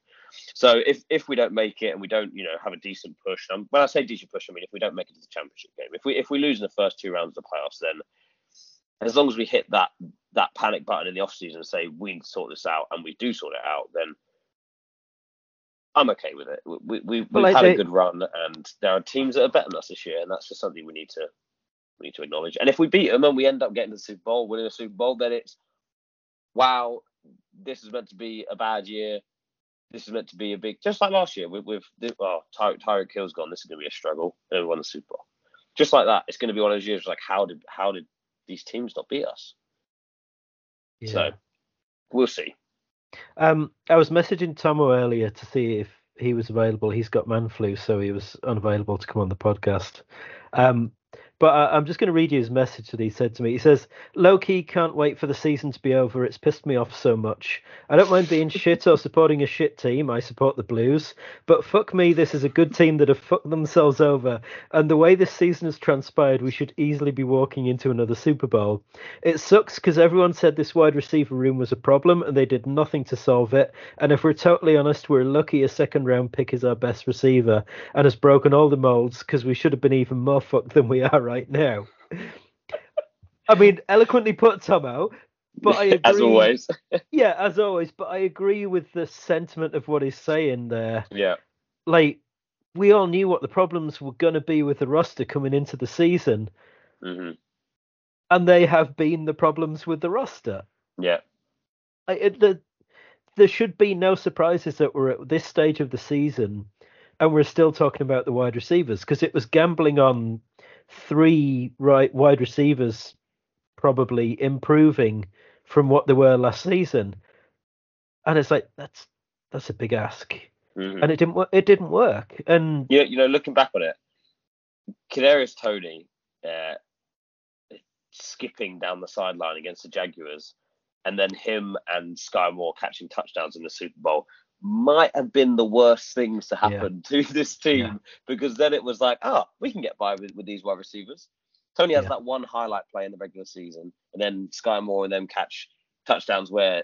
So if if we don't make it and we don't you know have a decent push, um, when I say decent push, I mean if we don't make it to the championship game, if we if we lose in the first two rounds of the playoffs, then as long as we hit that that panic button in the off season and say we need to sort this out and we do sort it out, then I'm okay with it. We, we, we've had a good run, and there are teams that are better than us this year, and that's just something we need to we need to acknowledge. And if we beat them and we end up getting to the Super Bowl, winning a Super Bowl, then it's wow, this is meant to be a bad year. This is meant to be a big, just like last year with with well, Ty, Tyreek Hill's gone. This is going to be a struggle. They won the Super Bowl. Just like that, it's going to be one of those years like how did how did these teams not beat us? Yeah. So we'll see. Um, I was messaging Tomo earlier to see if he was available. He's got man flu, so he was unavailable to come on the podcast. Um, but I, I'm just going to read you his message that he said to me. He says, "Low key, can't wait for the season to be over. It's pissed me off so much. I don't mind being [LAUGHS] shit or supporting a shit team. I support the Blues, but fuck me, this is a good team that have fucked themselves over. And the way this season has transpired, we should easily be walking into another Super Bowl. It sucks because everyone said this wide receiver room was a problem, and they did nothing to solve it. And if we're totally honest, we're lucky a second round pick is our best receiver and has broken all the molds because we should have been even more fucked than we are right now." I mean, eloquently put, Tomo. But I [LAUGHS] agree. As always. [LAUGHS] Yeah, as always. But I agree with the sentiment of what he's saying there. yeah. Like, we all knew what the problems were going to be with the roster coming into the season, hmm and they have been the problems with the roster. Yeah. I, it, the, there should be no surprises that we're at this stage of the season and we're still talking about the wide receivers because it was gambling on three right wide receivers probably improving from what they were last season. And it's like that's that's a big ask. Hmm and it didn't it didn't work. And Yeah, you know, looking back on it, Kadarius Toney uh, skipping down the sideline against the Jaguars, and then him and Skyy Moore catching touchdowns in the Super Bowl might have been the worst things to Yeah. happen [LAUGHS] to this team Yeah. because then it was like, oh, we can get by with, with these wide receivers. Toney has Yeah. that one highlight play in the regular season, and then Skyy Moore and them catch touchdowns where,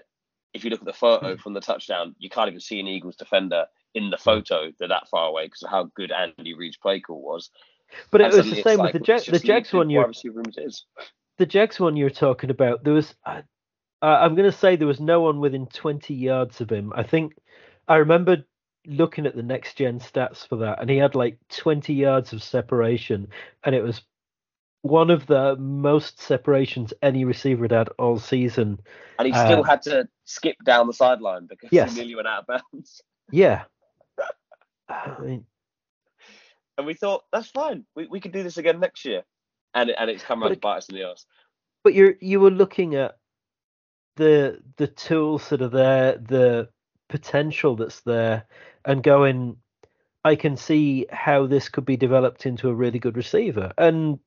if you look at the photo Mm. from the touchdown, you can't even see an Eagles defender in the photo. They're that far away because of how good Andy Reid's play call was. but it And was the same like, with the let's the Jags one you receiver rooms is. the Jags one you're talking about, there was, uh, I'm going to say there was no one within 20 yards of him. I think I remember looking at the next gen stats for that, and he had like 20 yards of separation, and it was one of the most separations any receiver had had all season. And he still Uh, had to skip down the sideline because Yes. he nearly went out of bounds. [LAUGHS] Yeah. [LAUGHS] I mean, And we thought, that's fine. We, we could do this again next year. And, and it's come around to bite us in the arse. but you're you were looking at the the tools that are there, the potential that's there, and going, I can see how this could be developed into a really good receiver. And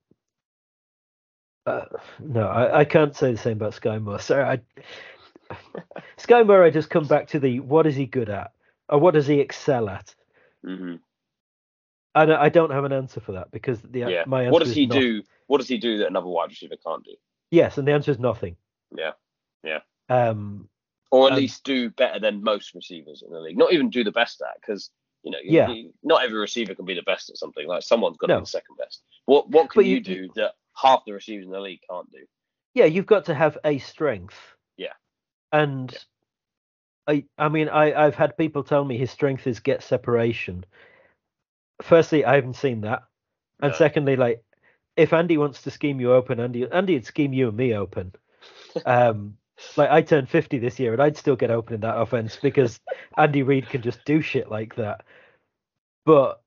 uh, no, I, I can't say the same about Skyy Moore. Sorry, I, [LAUGHS] Skyy Moore, I just come back to the what is he good at, or what does he excel at? hmm And I I don't have an answer for that because the Yeah. my answer What does is he not- do? What does he do that another wide receiver can't do? Yes, and the answer is nothing. Yeah. Yeah. Um, Or at Um, least do better than most receivers in the league. Not even do the best at, because you know, Yeah. you- not every receiver can be the best at something. Like someone's got to No. be the second best. What what can you, you- do that half the receivers in the league can't do? yeah, you've got to have a strength. Yeah. And I I mean I I've had people tell me his strength is get separation. Firstly, I haven't seen that. And No. secondly, like if Andy wants to scheme you open, Andy Andy would scheme you and me open. [LAUGHS] Um like I turned 50 this year and I'd still get open in that offense because [LAUGHS] Andy Reid can just do shit like that. But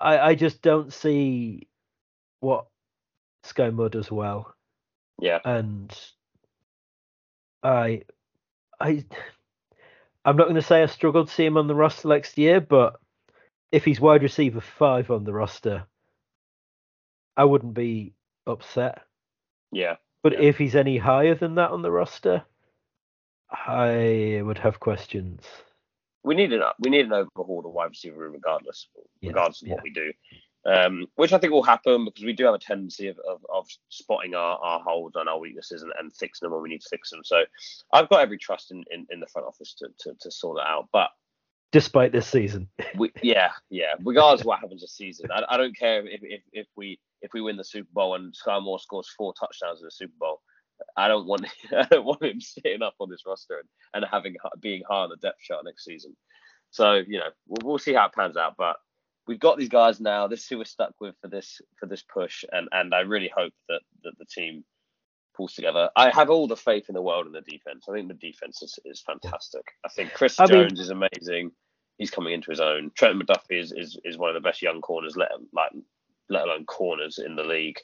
I I just don't see what Skyy Moore does well Yeah. and I, I, I'm not going to say I struggled to see him on the roster next year, but if he's wide receiver five on the roster, I wouldn't be upset. Yeah. But Yeah. if he's any higher than that on the roster, I would have questions. we need an we need an overhaul of the wide receiver room regardless, Yeah, regardless of what we do. Um, which I think will happen because we do have a tendency of, of, of spotting our, our holes and our weaknesses and, and fixing them when we need to fix them. So I've got every trust in, in, in the front office to, to, to sort that out. But Despite this season, we, yeah, yeah. Regardless of what happens this season, I, I don't care if, if, if we if we win the Super Bowl and Skyy Moore scores four touchdowns in the Super Bowl. I don't want [LAUGHS] I don't want him sitting up on this roster and, and having being high on the depth chart next season. So you know we'll, we'll see how it pans out, but we've got these guys now. This is who we're stuck with for this for this push, and and I really hope that that the team pulls together. I have all the faith in the world in the defense. I think the defense is, is fantastic. I think Chris I mean- Jones is amazing. He's coming into his own. Trent McDuffie is, is, is one of the best young corners, let him, like let alone corners in the league.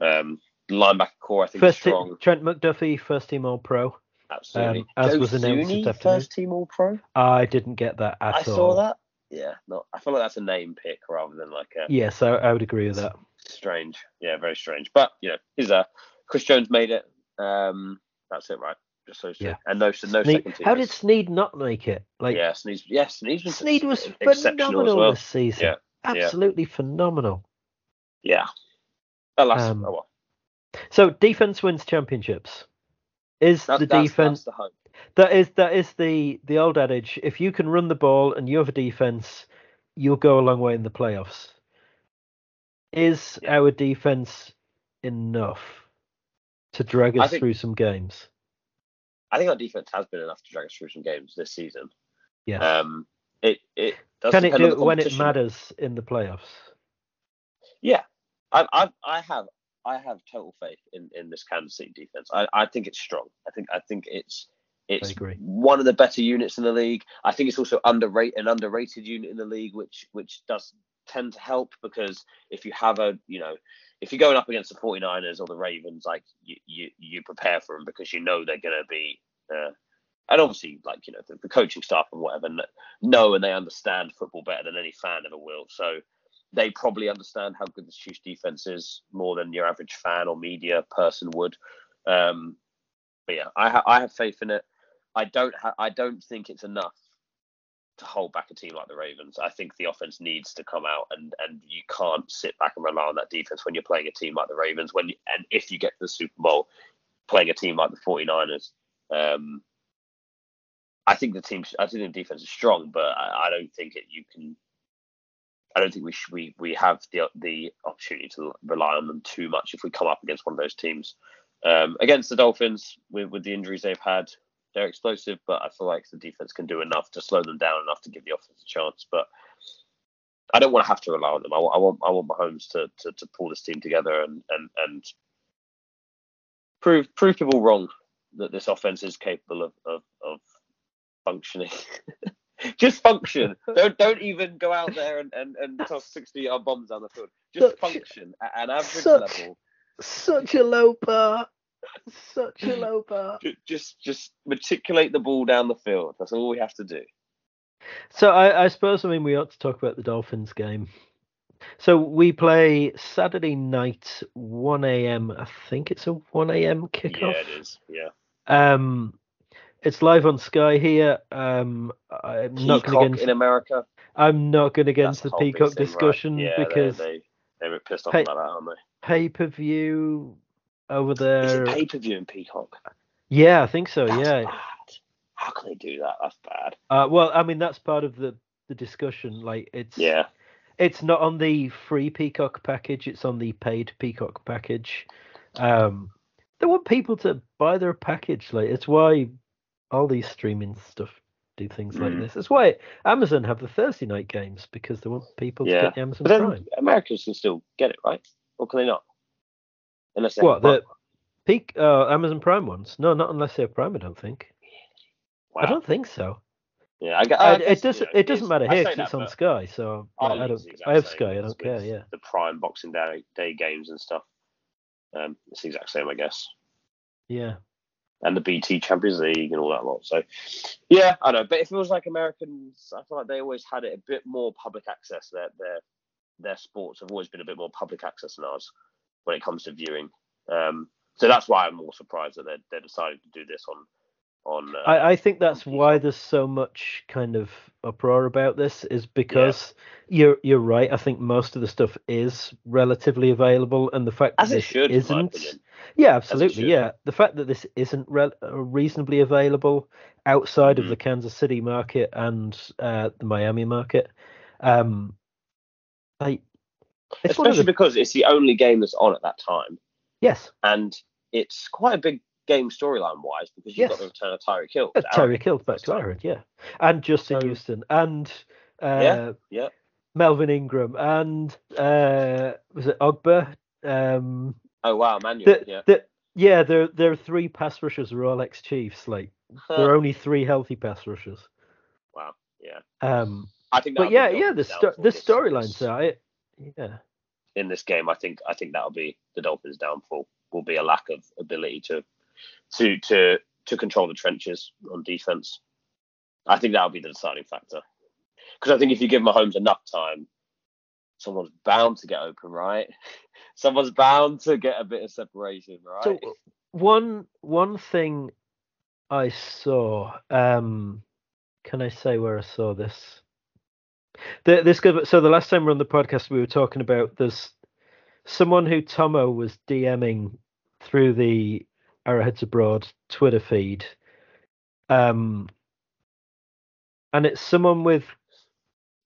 Um, linebacker core, I think, First is team, strong. Trent McDuffie, first team All Pro. Absolutely. um, as Joe was announced this first team All Pro. I didn't get that at I all. saw that. Yeah, no, I feel like that's a name pick rather than like a Yes, I, I would agree with that. strange. Yeah, very strange. But you know, he's a Chris Jones made it. Um, that's it, right? Just those two. Yeah. And no, no Sneed- second team. how did Sneed not make it? Like yeah, Sneed. Yeah, Sneed was Sneed was exceptional phenomenal as well. this season. Yeah, yeah. Absolutely phenomenal. Yeah. Alas, Um, oh well. So defense wins championships. Is the that's, defense that's the That is that is the the old adage? If you can run the ball and you have a defense, you'll go a long way in the playoffs. Is Yeah. our defense enough to drag us think- through some games? I think our defense has been enough to drag us through some games this season. Yeah. Um, it it does can it do it when it matters in the playoffs? Yeah, I, I, I have, I have total faith in, in this Kansas City defense. I, I think it's strong. I think, I think it's, it's one of the better units in the league. I think it's also underrated, an underrated unit in the league, which, which does tend to help because if you have a, you know, if you're going up against the 49ers or the Ravens, like you, you, you prepare for them because you know they're going to be, uh, and obviously, like you know, the, the coaching staff and whatever know and they understand football better than any fan ever will. So they probably understand how good the Chiefs defense is more than your average fan or media person would. Um, but yeah, I, ha- I have faith in it. I don't ha- I don't think it's enough to hold back a team like the Ravens. I think the offense needs to come out and and you can't sit back and rely on that defense when you're playing a team like the Ravens. When you, and if you get to the Super Bowl playing a team like the 49ers, um, I think the team I think the defense is strong, but I, I don't think it you can I don't think we should, we we have the the opportunity to rely on them too much if we come up against one of those teams. Um, against the Dolphins, with with the injuries they've had, they're explosive, but I feel like the defense can do enough to slow them down enough to give the offense a chance. But I don't want to have to rely on them. I, I want I want Mahomes to, to to pull this team together and and and prove prove people wrong that this offense is capable of of, of functioning. [LAUGHS] Just function. [LAUGHS] don't don't even go out there and, and, and toss [LAUGHS] sixty yard bombs down the field. Just Such- function at an average such- level. Such a low bar. Such a low bar. Just just reticulate the ball down the field. That's all we have to do. So I, I suppose I mean we ought to talk about the Dolphins game. So we play Saturday night, one a.m. I think it's a one a.m. kickoff. Yeah, it is. Yeah. Um, it's live on Sky here. Um, I'm not Peacock going to in. America. I'm not going That's into the Peacock thing, right? discussion Yeah, because they they pissed off Hey, about that, aren't they? pay per view over Is there. it pay per view in Peacock? Yeah, I think so. That's yeah. bad. How can they do that? That's bad. Uh, well, I mean that's part of the the discussion. Like it's Yeah. it's not on the free Peacock package. It's on the paid Peacock package. Um, they want people to buy their package. Like it's why all these streaming stuff do things like Mm. this. It's why Amazon have the Thursday night games because they want people to get the Amazon But then Prime. Americans can still get it, right? Or can they not? Unless they What the peak uh, Amazon Prime ones? No, not unless they have Prime. I don't think. I don't think so. Yeah, I, gu- Uh, I it guess, you doesn't. know, it doesn't matter here say 'cause that, it's on Sky. So I, I don't. I have Sky. I don't care. Yeah. The Prime Boxing Day, Day games and stuff. Um, it's the exact same, I guess. Yeah. And the BT Champions League and all that lot. So, yeah, I know. But it feels like Americans, I feel like they always had it a bit more public access. Their their their sports have always been a bit more public access than ours when it comes to viewing. Um, so that's why I'm more surprised that they're they're deciding to do this on on. Uh, I, I think that's why there's so much kind of uproar about this is because you're you're right. I think most of the stuff is relatively available, and the fact as that it this should, isn't. Yeah, absolutely, yeah. The fact that this isn't re- uh, reasonably available outside of Mhm. the Kansas City market and uh, the Miami market, um, it's Especially the because it's the only game that's on at that time, yes, and it's quite a big game storyline wise because you've got the return of Tyreek Hill. uh, to Terry Arrowhead killed for the back to. Aaron, yeah, and Justin So- Houston and uh, Yeah, yeah. Melvin Ingram and uh, was it Ogbah? Um, Oh wow, Manuel. the, yeah. the Yeah, there there are three pass rushers who are all ex Chiefs. Like there are only three healthy pass rushers. wow. Yeah. Um, I think. but yeah, yeah, the sto- the storylines this- are it. Yeah, in this game. I think. I think that'll be the Dolphins' downfall. Will be a lack of ability to to to to control the trenches on defense. I think that'll be the deciding factor. Because I think if you give Mahomes enough time, someone's bound to get open, right? [LAUGHS] Someone's bound to get a bit of separation, right? So one one thing I saw. Um, can I say where I saw this? The, this goes. So the last time we were on the podcast, we were talking about there's someone who Tomo was DMing through the Arrowheads Abroad Twitter feed. Um, and it's someone with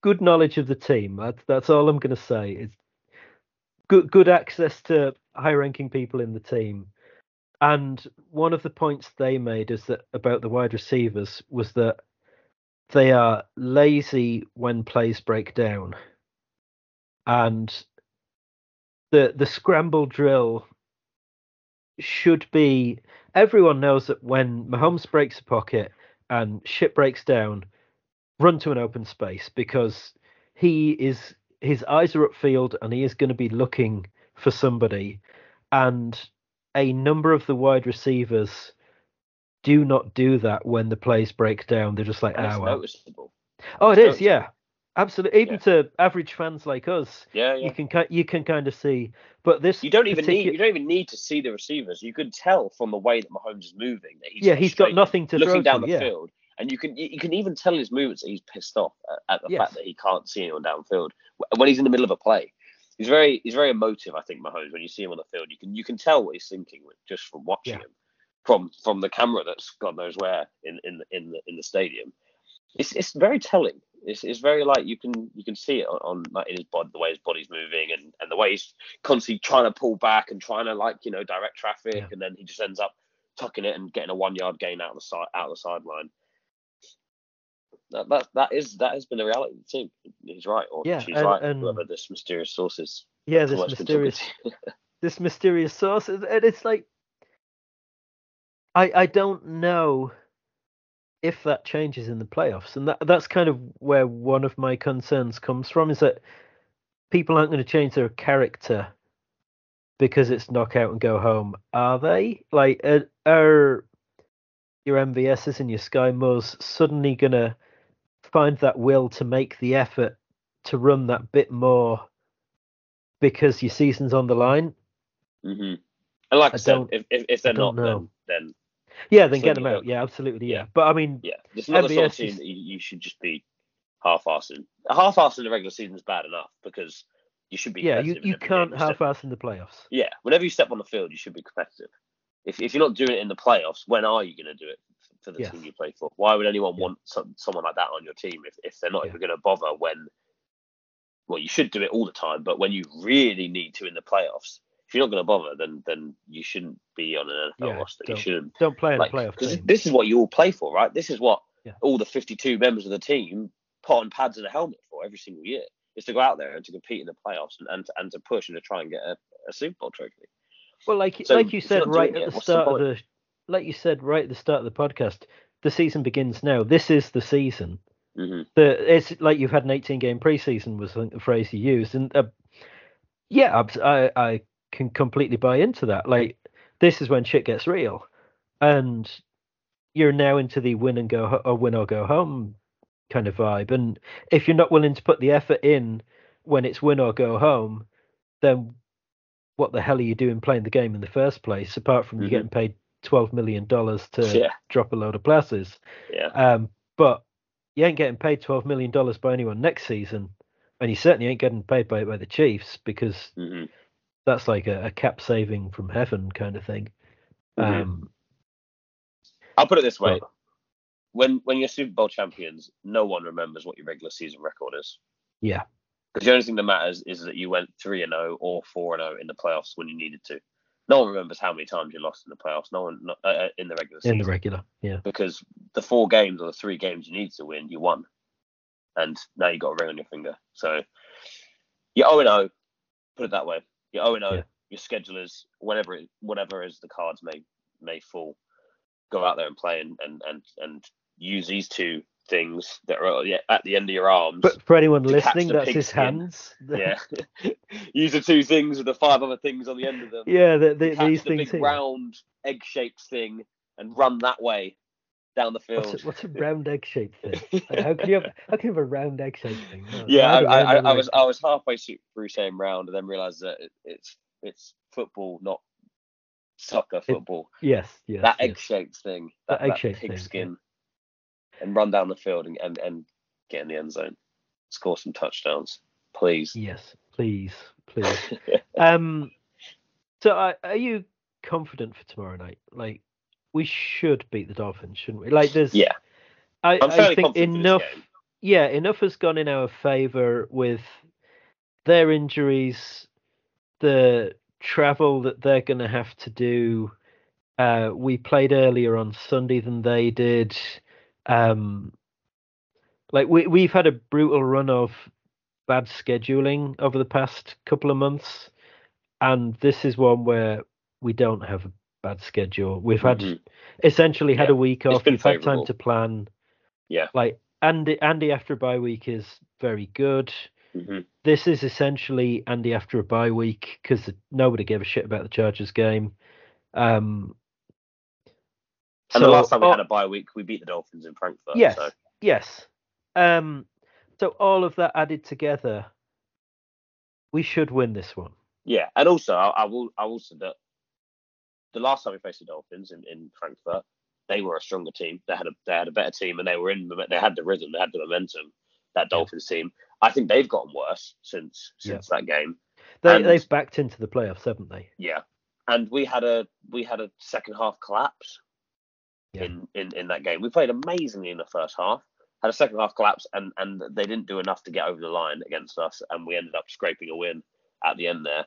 good knowledge of the team. That's that's all I'm going to say. It's good good access to high-ranking people in the team. And one of the points they made is that about the wide receivers was that they are lazy when plays break down. And the the scramble drill should be everyone knows that when Mahomes breaks a pocket and shit breaks down, run to an open space because he is his eyes are upfield and he is going to be looking for somebody. And a number of the wide receivers do not do that when the plays break down. They're just like, oh, noticeable. oh, it it's is, yeah, absolutely. Even Yeah. to average fans like us, Yeah, yeah. you can you can kind of see. But this, You don't even need you don't even need to see the receivers. You can tell from the way that Mahomes is moving that he's yeah, he's got nothing to looking throw down to. the yeah, field, and you can you can even tell his movements that he's pissed off at, at the Yes. fact that he can't see anyone downfield Wh- when he's in the middle of a play. He's very he's very emotive. I think Mahomes when you see him on the field, you can you can tell what he's thinking with just from watching Yeah. him from from the camera that's God knows where in in the- in the in the stadium. It's it's very telling. It's, it's very like you can you can see it on, on like in his body the way his body's moving and, and the way he's constantly trying to pull back and trying to like you know direct traffic Yeah. and then he just ends up tucking it and getting a one yard gain out of the side out of the sideline. That, that that is that has been the reality of the team. He's right, or Yeah, she's and- right. and- Whoever this mysterious source is. yeah. This Someone's been talking mysterious [LAUGHS] this mysterious source, and and it's like I I don't know if that changes in the playoffs, and that that's kind of where one of my concerns comes from is that people aren't going to change their character because it's knockout and go home, are they? Like, are, are your MVSs and your Skyy Moores suddenly going to find that will to make the effort to run that bit more because your season's on the line? hmm And like I, I said, don't- if, if if they're not, then then Yeah, then get them out. Yeah, absolutely. Yeah. Yeah. But I mean, yeah, is not the sort of team is- that you, should just be half-assing. Half-assing in the regular season is bad enough because you should be. yeah, you, you can't game you step- half-ass in the playoffs. Yeah, whenever you step on the field, you should be competitive. If if you're not doing it in the playoffs, when are you going to do it for the Yes. team you play for? Why would anyone Yeah. want some, someone like that on your team if, if they're not Yeah. even going to bother when? Well, you should do it all the time, but when you really need to in the playoffs, if you're not going to bother, then then you shouldn't be on an NFL Yeah, roster. You shouldn't Don't play in like a playoff because this is what you all play for, right? This is what all the 52 members of the team put on pads and a helmet for every single year is to go out there and to compete in the playoffs and and, to- and to push and to try and get a, a Super Bowl trophy. Well, like So like you said right at the what's the start of the, like you said right at the start of the podcast, the season begins now. This is the season. hmm The it's like you've had an 18 game preseason was the phrase you used, and uh, yeah, I I can completely buy into that. Like this is when shit gets real, and you're now into the win and go or win or go home kind of vibe. And if you're not willing to put the effort in when it's win or go home, then what the hell are you doing playing the game in the first place? Apart from you Mhm. getting paid 12 million dollars to Yeah, drop a load of passes. yeah, Um, but you ain't getting paid twelve million dollars by anyone next season, and you certainly ain't getting paid by by the Chiefs because hmm that's like a, a cap saving from heaven kind of thing. Mhm. Um, I'll put it this way: but- when when you're Super Bowl champions, no one remembers what your regular season record is. yeah, Because the only thing that matters is that you went three and zero or four and zero in the playoffs when you needed to. No one remembers how many times you lost in the playoffs. No one no- uh, uh, in the regular season. in the regular, yeah, because the four games or the three games you need to win, you won, and now you got a ring on your finger. So you're 0 0. Put it that way. You're 0 0. Yeah. your schedulers, whatever it, whatever is the cards may may fall, go out there and play and and and, and use these two things that are at the end of your arms. But for anyone listening, that's his hands. [LAUGHS] Yeah, use the two things with the five other things on the end of them. Yeah, the, the, these the things. big here. round egg-shaped thing and run that way down the field. What's a, what's a round egg-shaped thing? [LAUGHS] Like, how can you have how can you have a round egg-shaped thing? No, yeah, I, round I, I, was I was halfway through saying round and then realised that it, it's it's football, not soccer football. Yes, yes. that yes. egg-shaped thing, That that, egg-shaped thing, pig yeah. skin, and run down the field and, and and get in the end zone, score some touchdowns, please. Yes, please, please. [LAUGHS] um, so I, are you confident for tomorrow night? Like, we should beat the Dolphins, shouldn't we? Like, there's Yeah, I, I'm I think enough. Yeah, enough has gone in our favour with their injuries, the travel that they're going to have to do. Uh, we played earlier on Sunday than they did. Um, like we we've had a brutal run of bad scheduling over the past couple of months, and this is one where we don't have a bad schedule. We've had Mhm. essentially had Yeah, a week off. been You've had time to plan. Yeah. Like Andy Andy after a bye week is very good. Mhm. This is essentially Andy after a bye week because nobody gave a shit about the Chargers game. Um, And the last time we oh, had a bye week, we beat the Dolphins in Frankfurt. Yes. So. yes. Um, so all of that added together, we should win this one. Yeah, and also I, I will I will say that the last time we faced the Dolphins in, in Frankfurt, they were a stronger team. They had a they had a better team, and they were in they had the rhythm, they had the momentum. That Dolphins team, I think they've gotten worse since since that game. They And- they've backed into the playoffs, haven't they? Yeah, and we had a we had a second half collapse Yeah. in, in in that game. We played amazingly in the first half, had a second half collapse, and and they didn't do enough to get over the line against us, and we ended up scraping a win at the end there.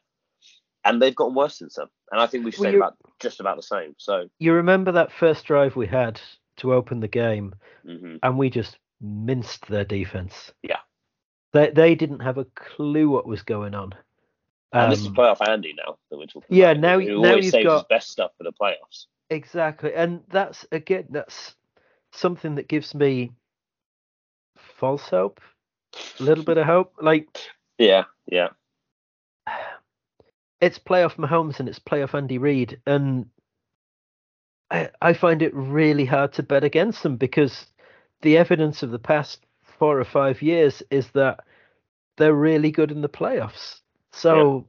And they've gotten worse since then, and I think we should Well, say about just about the same. So, You remember that first drive we had to open the game, mhm. and we just minced their defense. Yeah. They they didn't have a clue what was going on. and this is Um, playoff Andy now that we're talking yeah, about. now- who now always you've saves his got- best stuff for the playoffs. Exactly, and that's again that's something that gives me false hope, a little bit of hope. Like Yeah, yeah, [SIGHS] it's playoff Mahomes and it's playoff Andy Reid, and I I find it really hard to bet against them because the evidence of the past four or five years is that they're really good in the playoffs. So.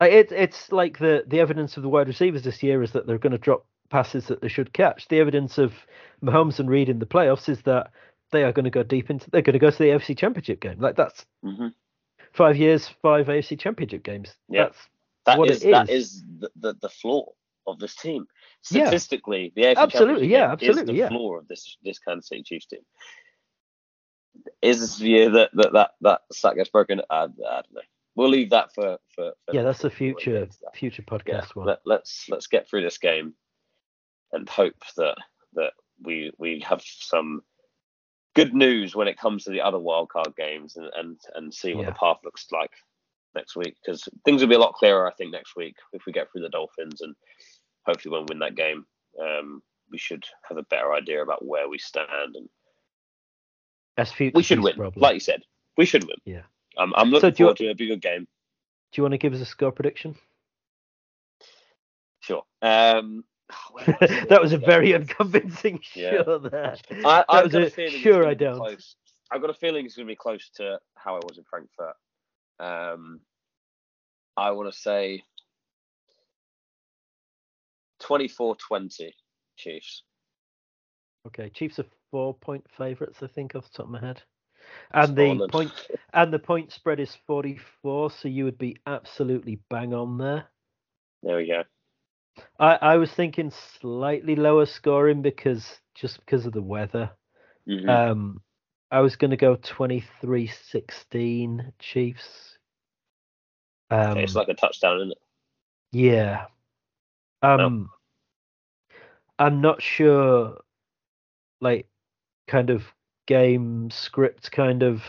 I- It, it's like the, the evidence of the wide receivers this year is that they're going to drop passes that they should catch. The evidence of Mahomes and Reid in the playoffs is that they are going to go deep into. They're going to go to the AFC Championship game. Like that's hmm five years, five AFC Championship games. Yeah. That's that What is it that is. is the, the the flaw of this team. Yeah. Statistically, the AFC Absolutely, Championship yeah, absolutely, is the yeah. flaw of this this Kansas City Chiefs team. Is this the year that that that, that stat gets broken? I, I don't know. We'll leave that for for. for yeah, that's the future that. future Yeah, podcast one. let, let's let's get through this game, and hope that that we we have some good news when it comes to the other wildcard games, and and and see what Yeah. the path looks like next week because things will be a lot clearer, I think, next week if we get through the Dolphins and hopefully when we win that game, um, we should have a better idea about where we stand and As future we should win. Probably. Like you said, we should win. Yeah. Um, I'm looking you- forward to it. It'll be a good game. Do you want to give us a score prediction? Sure. Um, [SIGHS] was [LAUGHS] that was a very unconvincing [LAUGHS] Yeah. sure there. I, I've was a a sure I don't. Close. I've got a feeling it's going to be close to how I was in Frankfurt. Um, I want to say 24-20 Chiefs. Okay, Chiefs are four point favourites, I think, off the top of my head. And the point and the point spread is forty four, so you would be absolutely bang on there. There we go. I, I was thinking slightly lower scoring because just because of the weather. Mhm. Um, I was going to go 23-16 Chiefs. Um, it's like a touchdown, isn't it? yeah. Um, I'm not sure, like, kind of game script, kind of,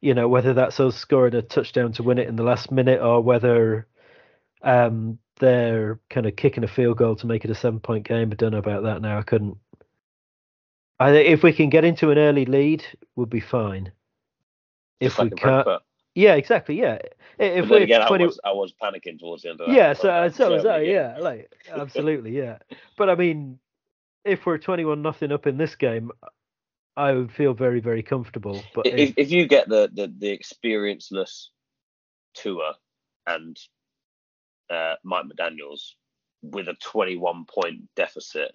you know, whether that's us scoring a touchdown to win it in the last minute or whether Um, they're kind of kicking a field goal to make it a seven point game. I don't know about that now. I couldn't. I think if we can get into an early lead, we'll be fine. If Just we like in can't, yeah, exactly, yeah. I- If But we're again, twenty, I was I was panicking towards the end of that. yeah, so so was I, yeah, like absolutely, yeah. But I mean, if we're twenty-one nothing up in this game, I would feel very, very comfortable. But if, if, if you get the the, the experienceless Tua and uh, Mike McDaniel's with a 21 point deficit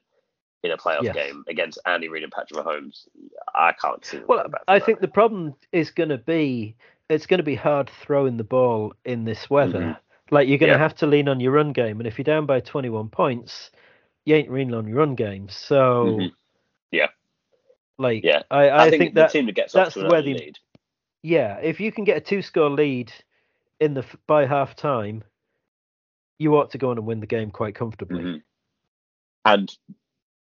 in a playoff Yes. game against Andy Reid and Patrick Mahomes, I can't see. well, I that. think the problem is going to be it's going to be hard throwing the ball in this weather. Mhm. Like you're going to Yeah. have to lean on your run game, and if you're down by 21 points, you ain't leaning on your run game. So, Mhm. Yeah. Like, Yeah. I, I, I, think, think, that team that gets off that's where the- lead. yeah, if you can get a two-score lead in the by half time, you ought to go on and win the game quite comfortably. Mhm. And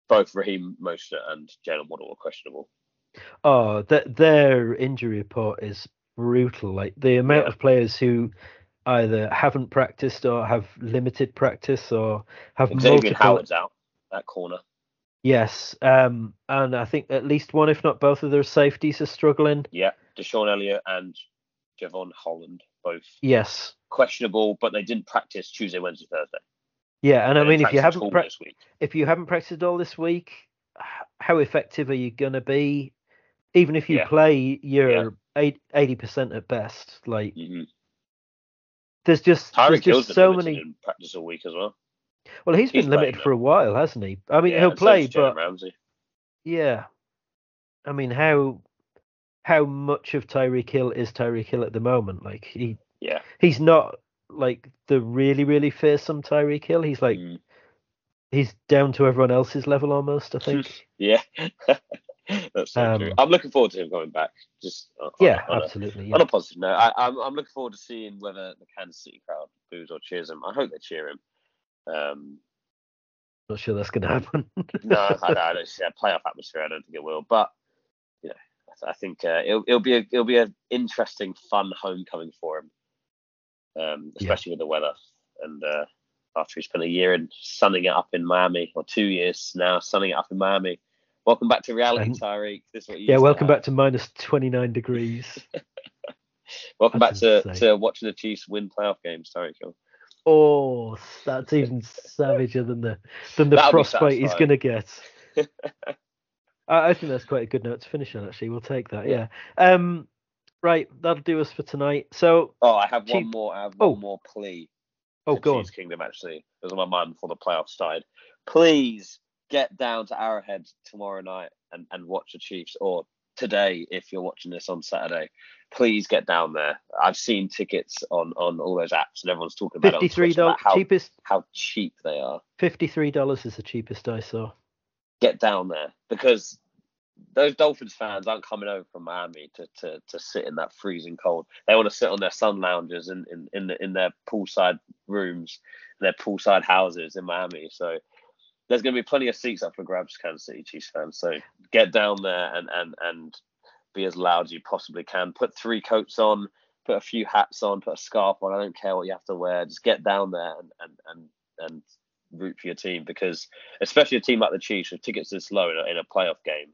both Raheem Mostert and Jaylen Waddle were questionable. Oh, th- their injury report is brutal. Like the amount Yeah. of players who either haven't practiced or have limited practice or have Xavier multiple. Howard's out that corner. Yes, um, and I think at least one, if not both, of their safeties are struggling. Yeah, DeShon Elliott and Jevon Holland both Yes, questionable, but they didn't practice Tuesday, Wednesday, Thursday. yeah, and I mean, if you haven't pra- this week, if you haven't practiced all this week, how effective are you gonna be? Even if you Yeah. play, you're eight- eighty percent at best. Like mm-hmm. there's just there's just so many. practice all week as well. Well, he's been limited for a while, hasn't he? I mean, yeah, he'll play, but Ramsey. yeah. I mean, how how much of Tyreek Hill is Tyreek Hill at the moment? Like he Yeah, he's not like the really really fearsome Tyreek Hill. He's like Mm, he's down to everyone else's level almost. I think. [LAUGHS] yeah. [LAUGHS] That's so Um, true. I'm looking forward to him coming back. Just on, yeah, on, a, absolutely. on Yeah. a positive note, I, I'm I'm looking forward to seeing whether the Kansas City crowd boos or cheers him. I hope they cheer him. Um, Not sure that's going [LAUGHS] to happen. no, I, I don't see a playoff atmosphere. I don't think it will, but you know, I think uh, it'll it'll be a it'll be an interesting, fun homecoming for him, um, Yeah. especially with the weather. And uh, after he spent a year in sunning it up in Miami, or two years now sunning it up in Miami. Welcome back to reality, And- Tyreek. This is what you yeah, welcome back to minus twenty nine degrees. [LAUGHS] Welcome That's back to, insane. to watching the Chiefs win playoff games, Tyreek. Oh, that's [LAUGHS] even savager than the than the That'll frostbite he's going to get. [LAUGHS] I, I think that's quite a good note to finish on. Actually, we'll take that. Yeah. Um. Right, that'll do us for tonight. So, Oh, I have one more. I have Oh. one more plea. oh, go on. Kingdom actually. It was on my mind before the playoffs started. Please get down to Arrowhead tomorrow night and, and watch the Chiefs or today if you're watching this on Saturday. Please get down there. I've seen tickets on, on all those apps and everyone's talking about it on Fifty three dollars how, cheapest. how cheap they are. Fifty three dollars is the cheapest I saw. Get down there because those Dolphins fans aren't coming over from Miami to, to, to sit in that freezing cold. They want to sit on their sun lounges in in in, the, in their poolside rooms, their poolside houses in Miami. So there's going to be plenty of seats up for grabs, Kansas City Chiefs fans. So get down there and and and be as loud as you possibly can. Put three coats on, put a few hats on, put a scarf on. I don't care what you have to wear. Just get down there and and and and root for your team because especially a team like the Chiefs with tickets this low in a, in a playoff game,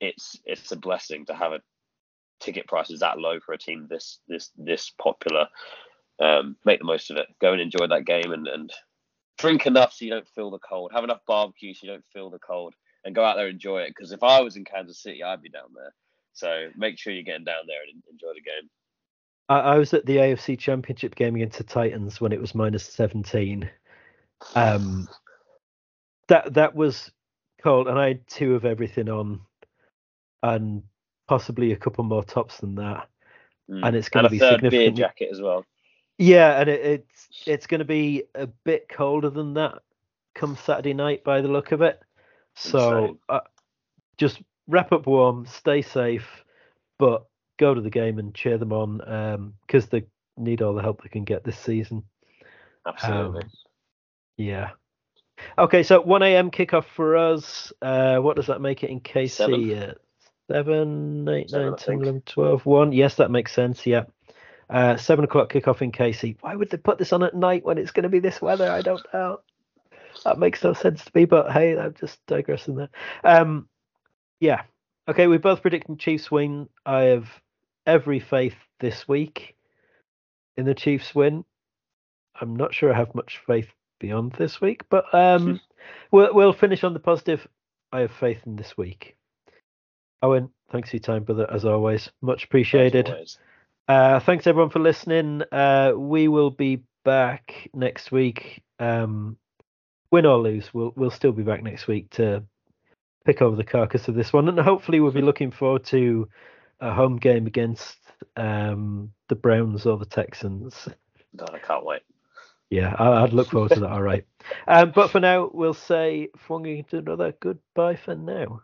it's it's a blessing to have a ticket prices that low for a team this this this popular. Um, make the most of it. Go and enjoy that game and, and drink enough so you don't feel the cold. Have enough barbecue so you don't feel the cold, and go out there and enjoy it. Because if I was in Kansas City, I'd be down there. So make sure you're getting down there and enjoy the game. I, I was at the AFC Championship game against the Titans when it was minus seventeen. Um, that that was cold, and I had two of everything on, and possibly a couple more tops than that. Mm. And it's gonna be a third beer jacket as well. Yeah, and it, it's it's going to be a bit colder than that come Saturday night by the look of it. So uh, just wrap up warm, stay safe, but go to the game and cheer them on because they need all the help they can get this season. Absolutely. Um, yeah. Okay, so 1 a.m. kickoff for us. Uh, what does that make it in KC? Seven. Uh, 7, 8, Seven, 9, 10, 11, 12, 1. Yes, that makes sense. Yeah. Uh, seven o'clock kickoff in KC. Why would they put this on at night when it's going to be this weather? I don't know. That makes no sense to me, but hey, I'm just digressing there. Um, yeah. Okay, we're both predicting Chiefs win. I have every faith this week in the Chiefs win. I'm not sure I have much faith beyond this week, but um, we'll, we'll finish on the positive. I have faith in this week. Owen, thanks for your time, brother, as always. Much appreciated. Always. Uh, thanks everyone for listening. Uh, we will be back next week. Um, win or lose, we'll we'll still be back next week to pick over the carcass of this one, and hopefully we'll be looking forward to a home game against um, the Browns or the Texans. God, I can't wait. Yeah, I- I'd look forward to that. All right. Um, but for now, we'll say, Fwanging to another goodbye for now.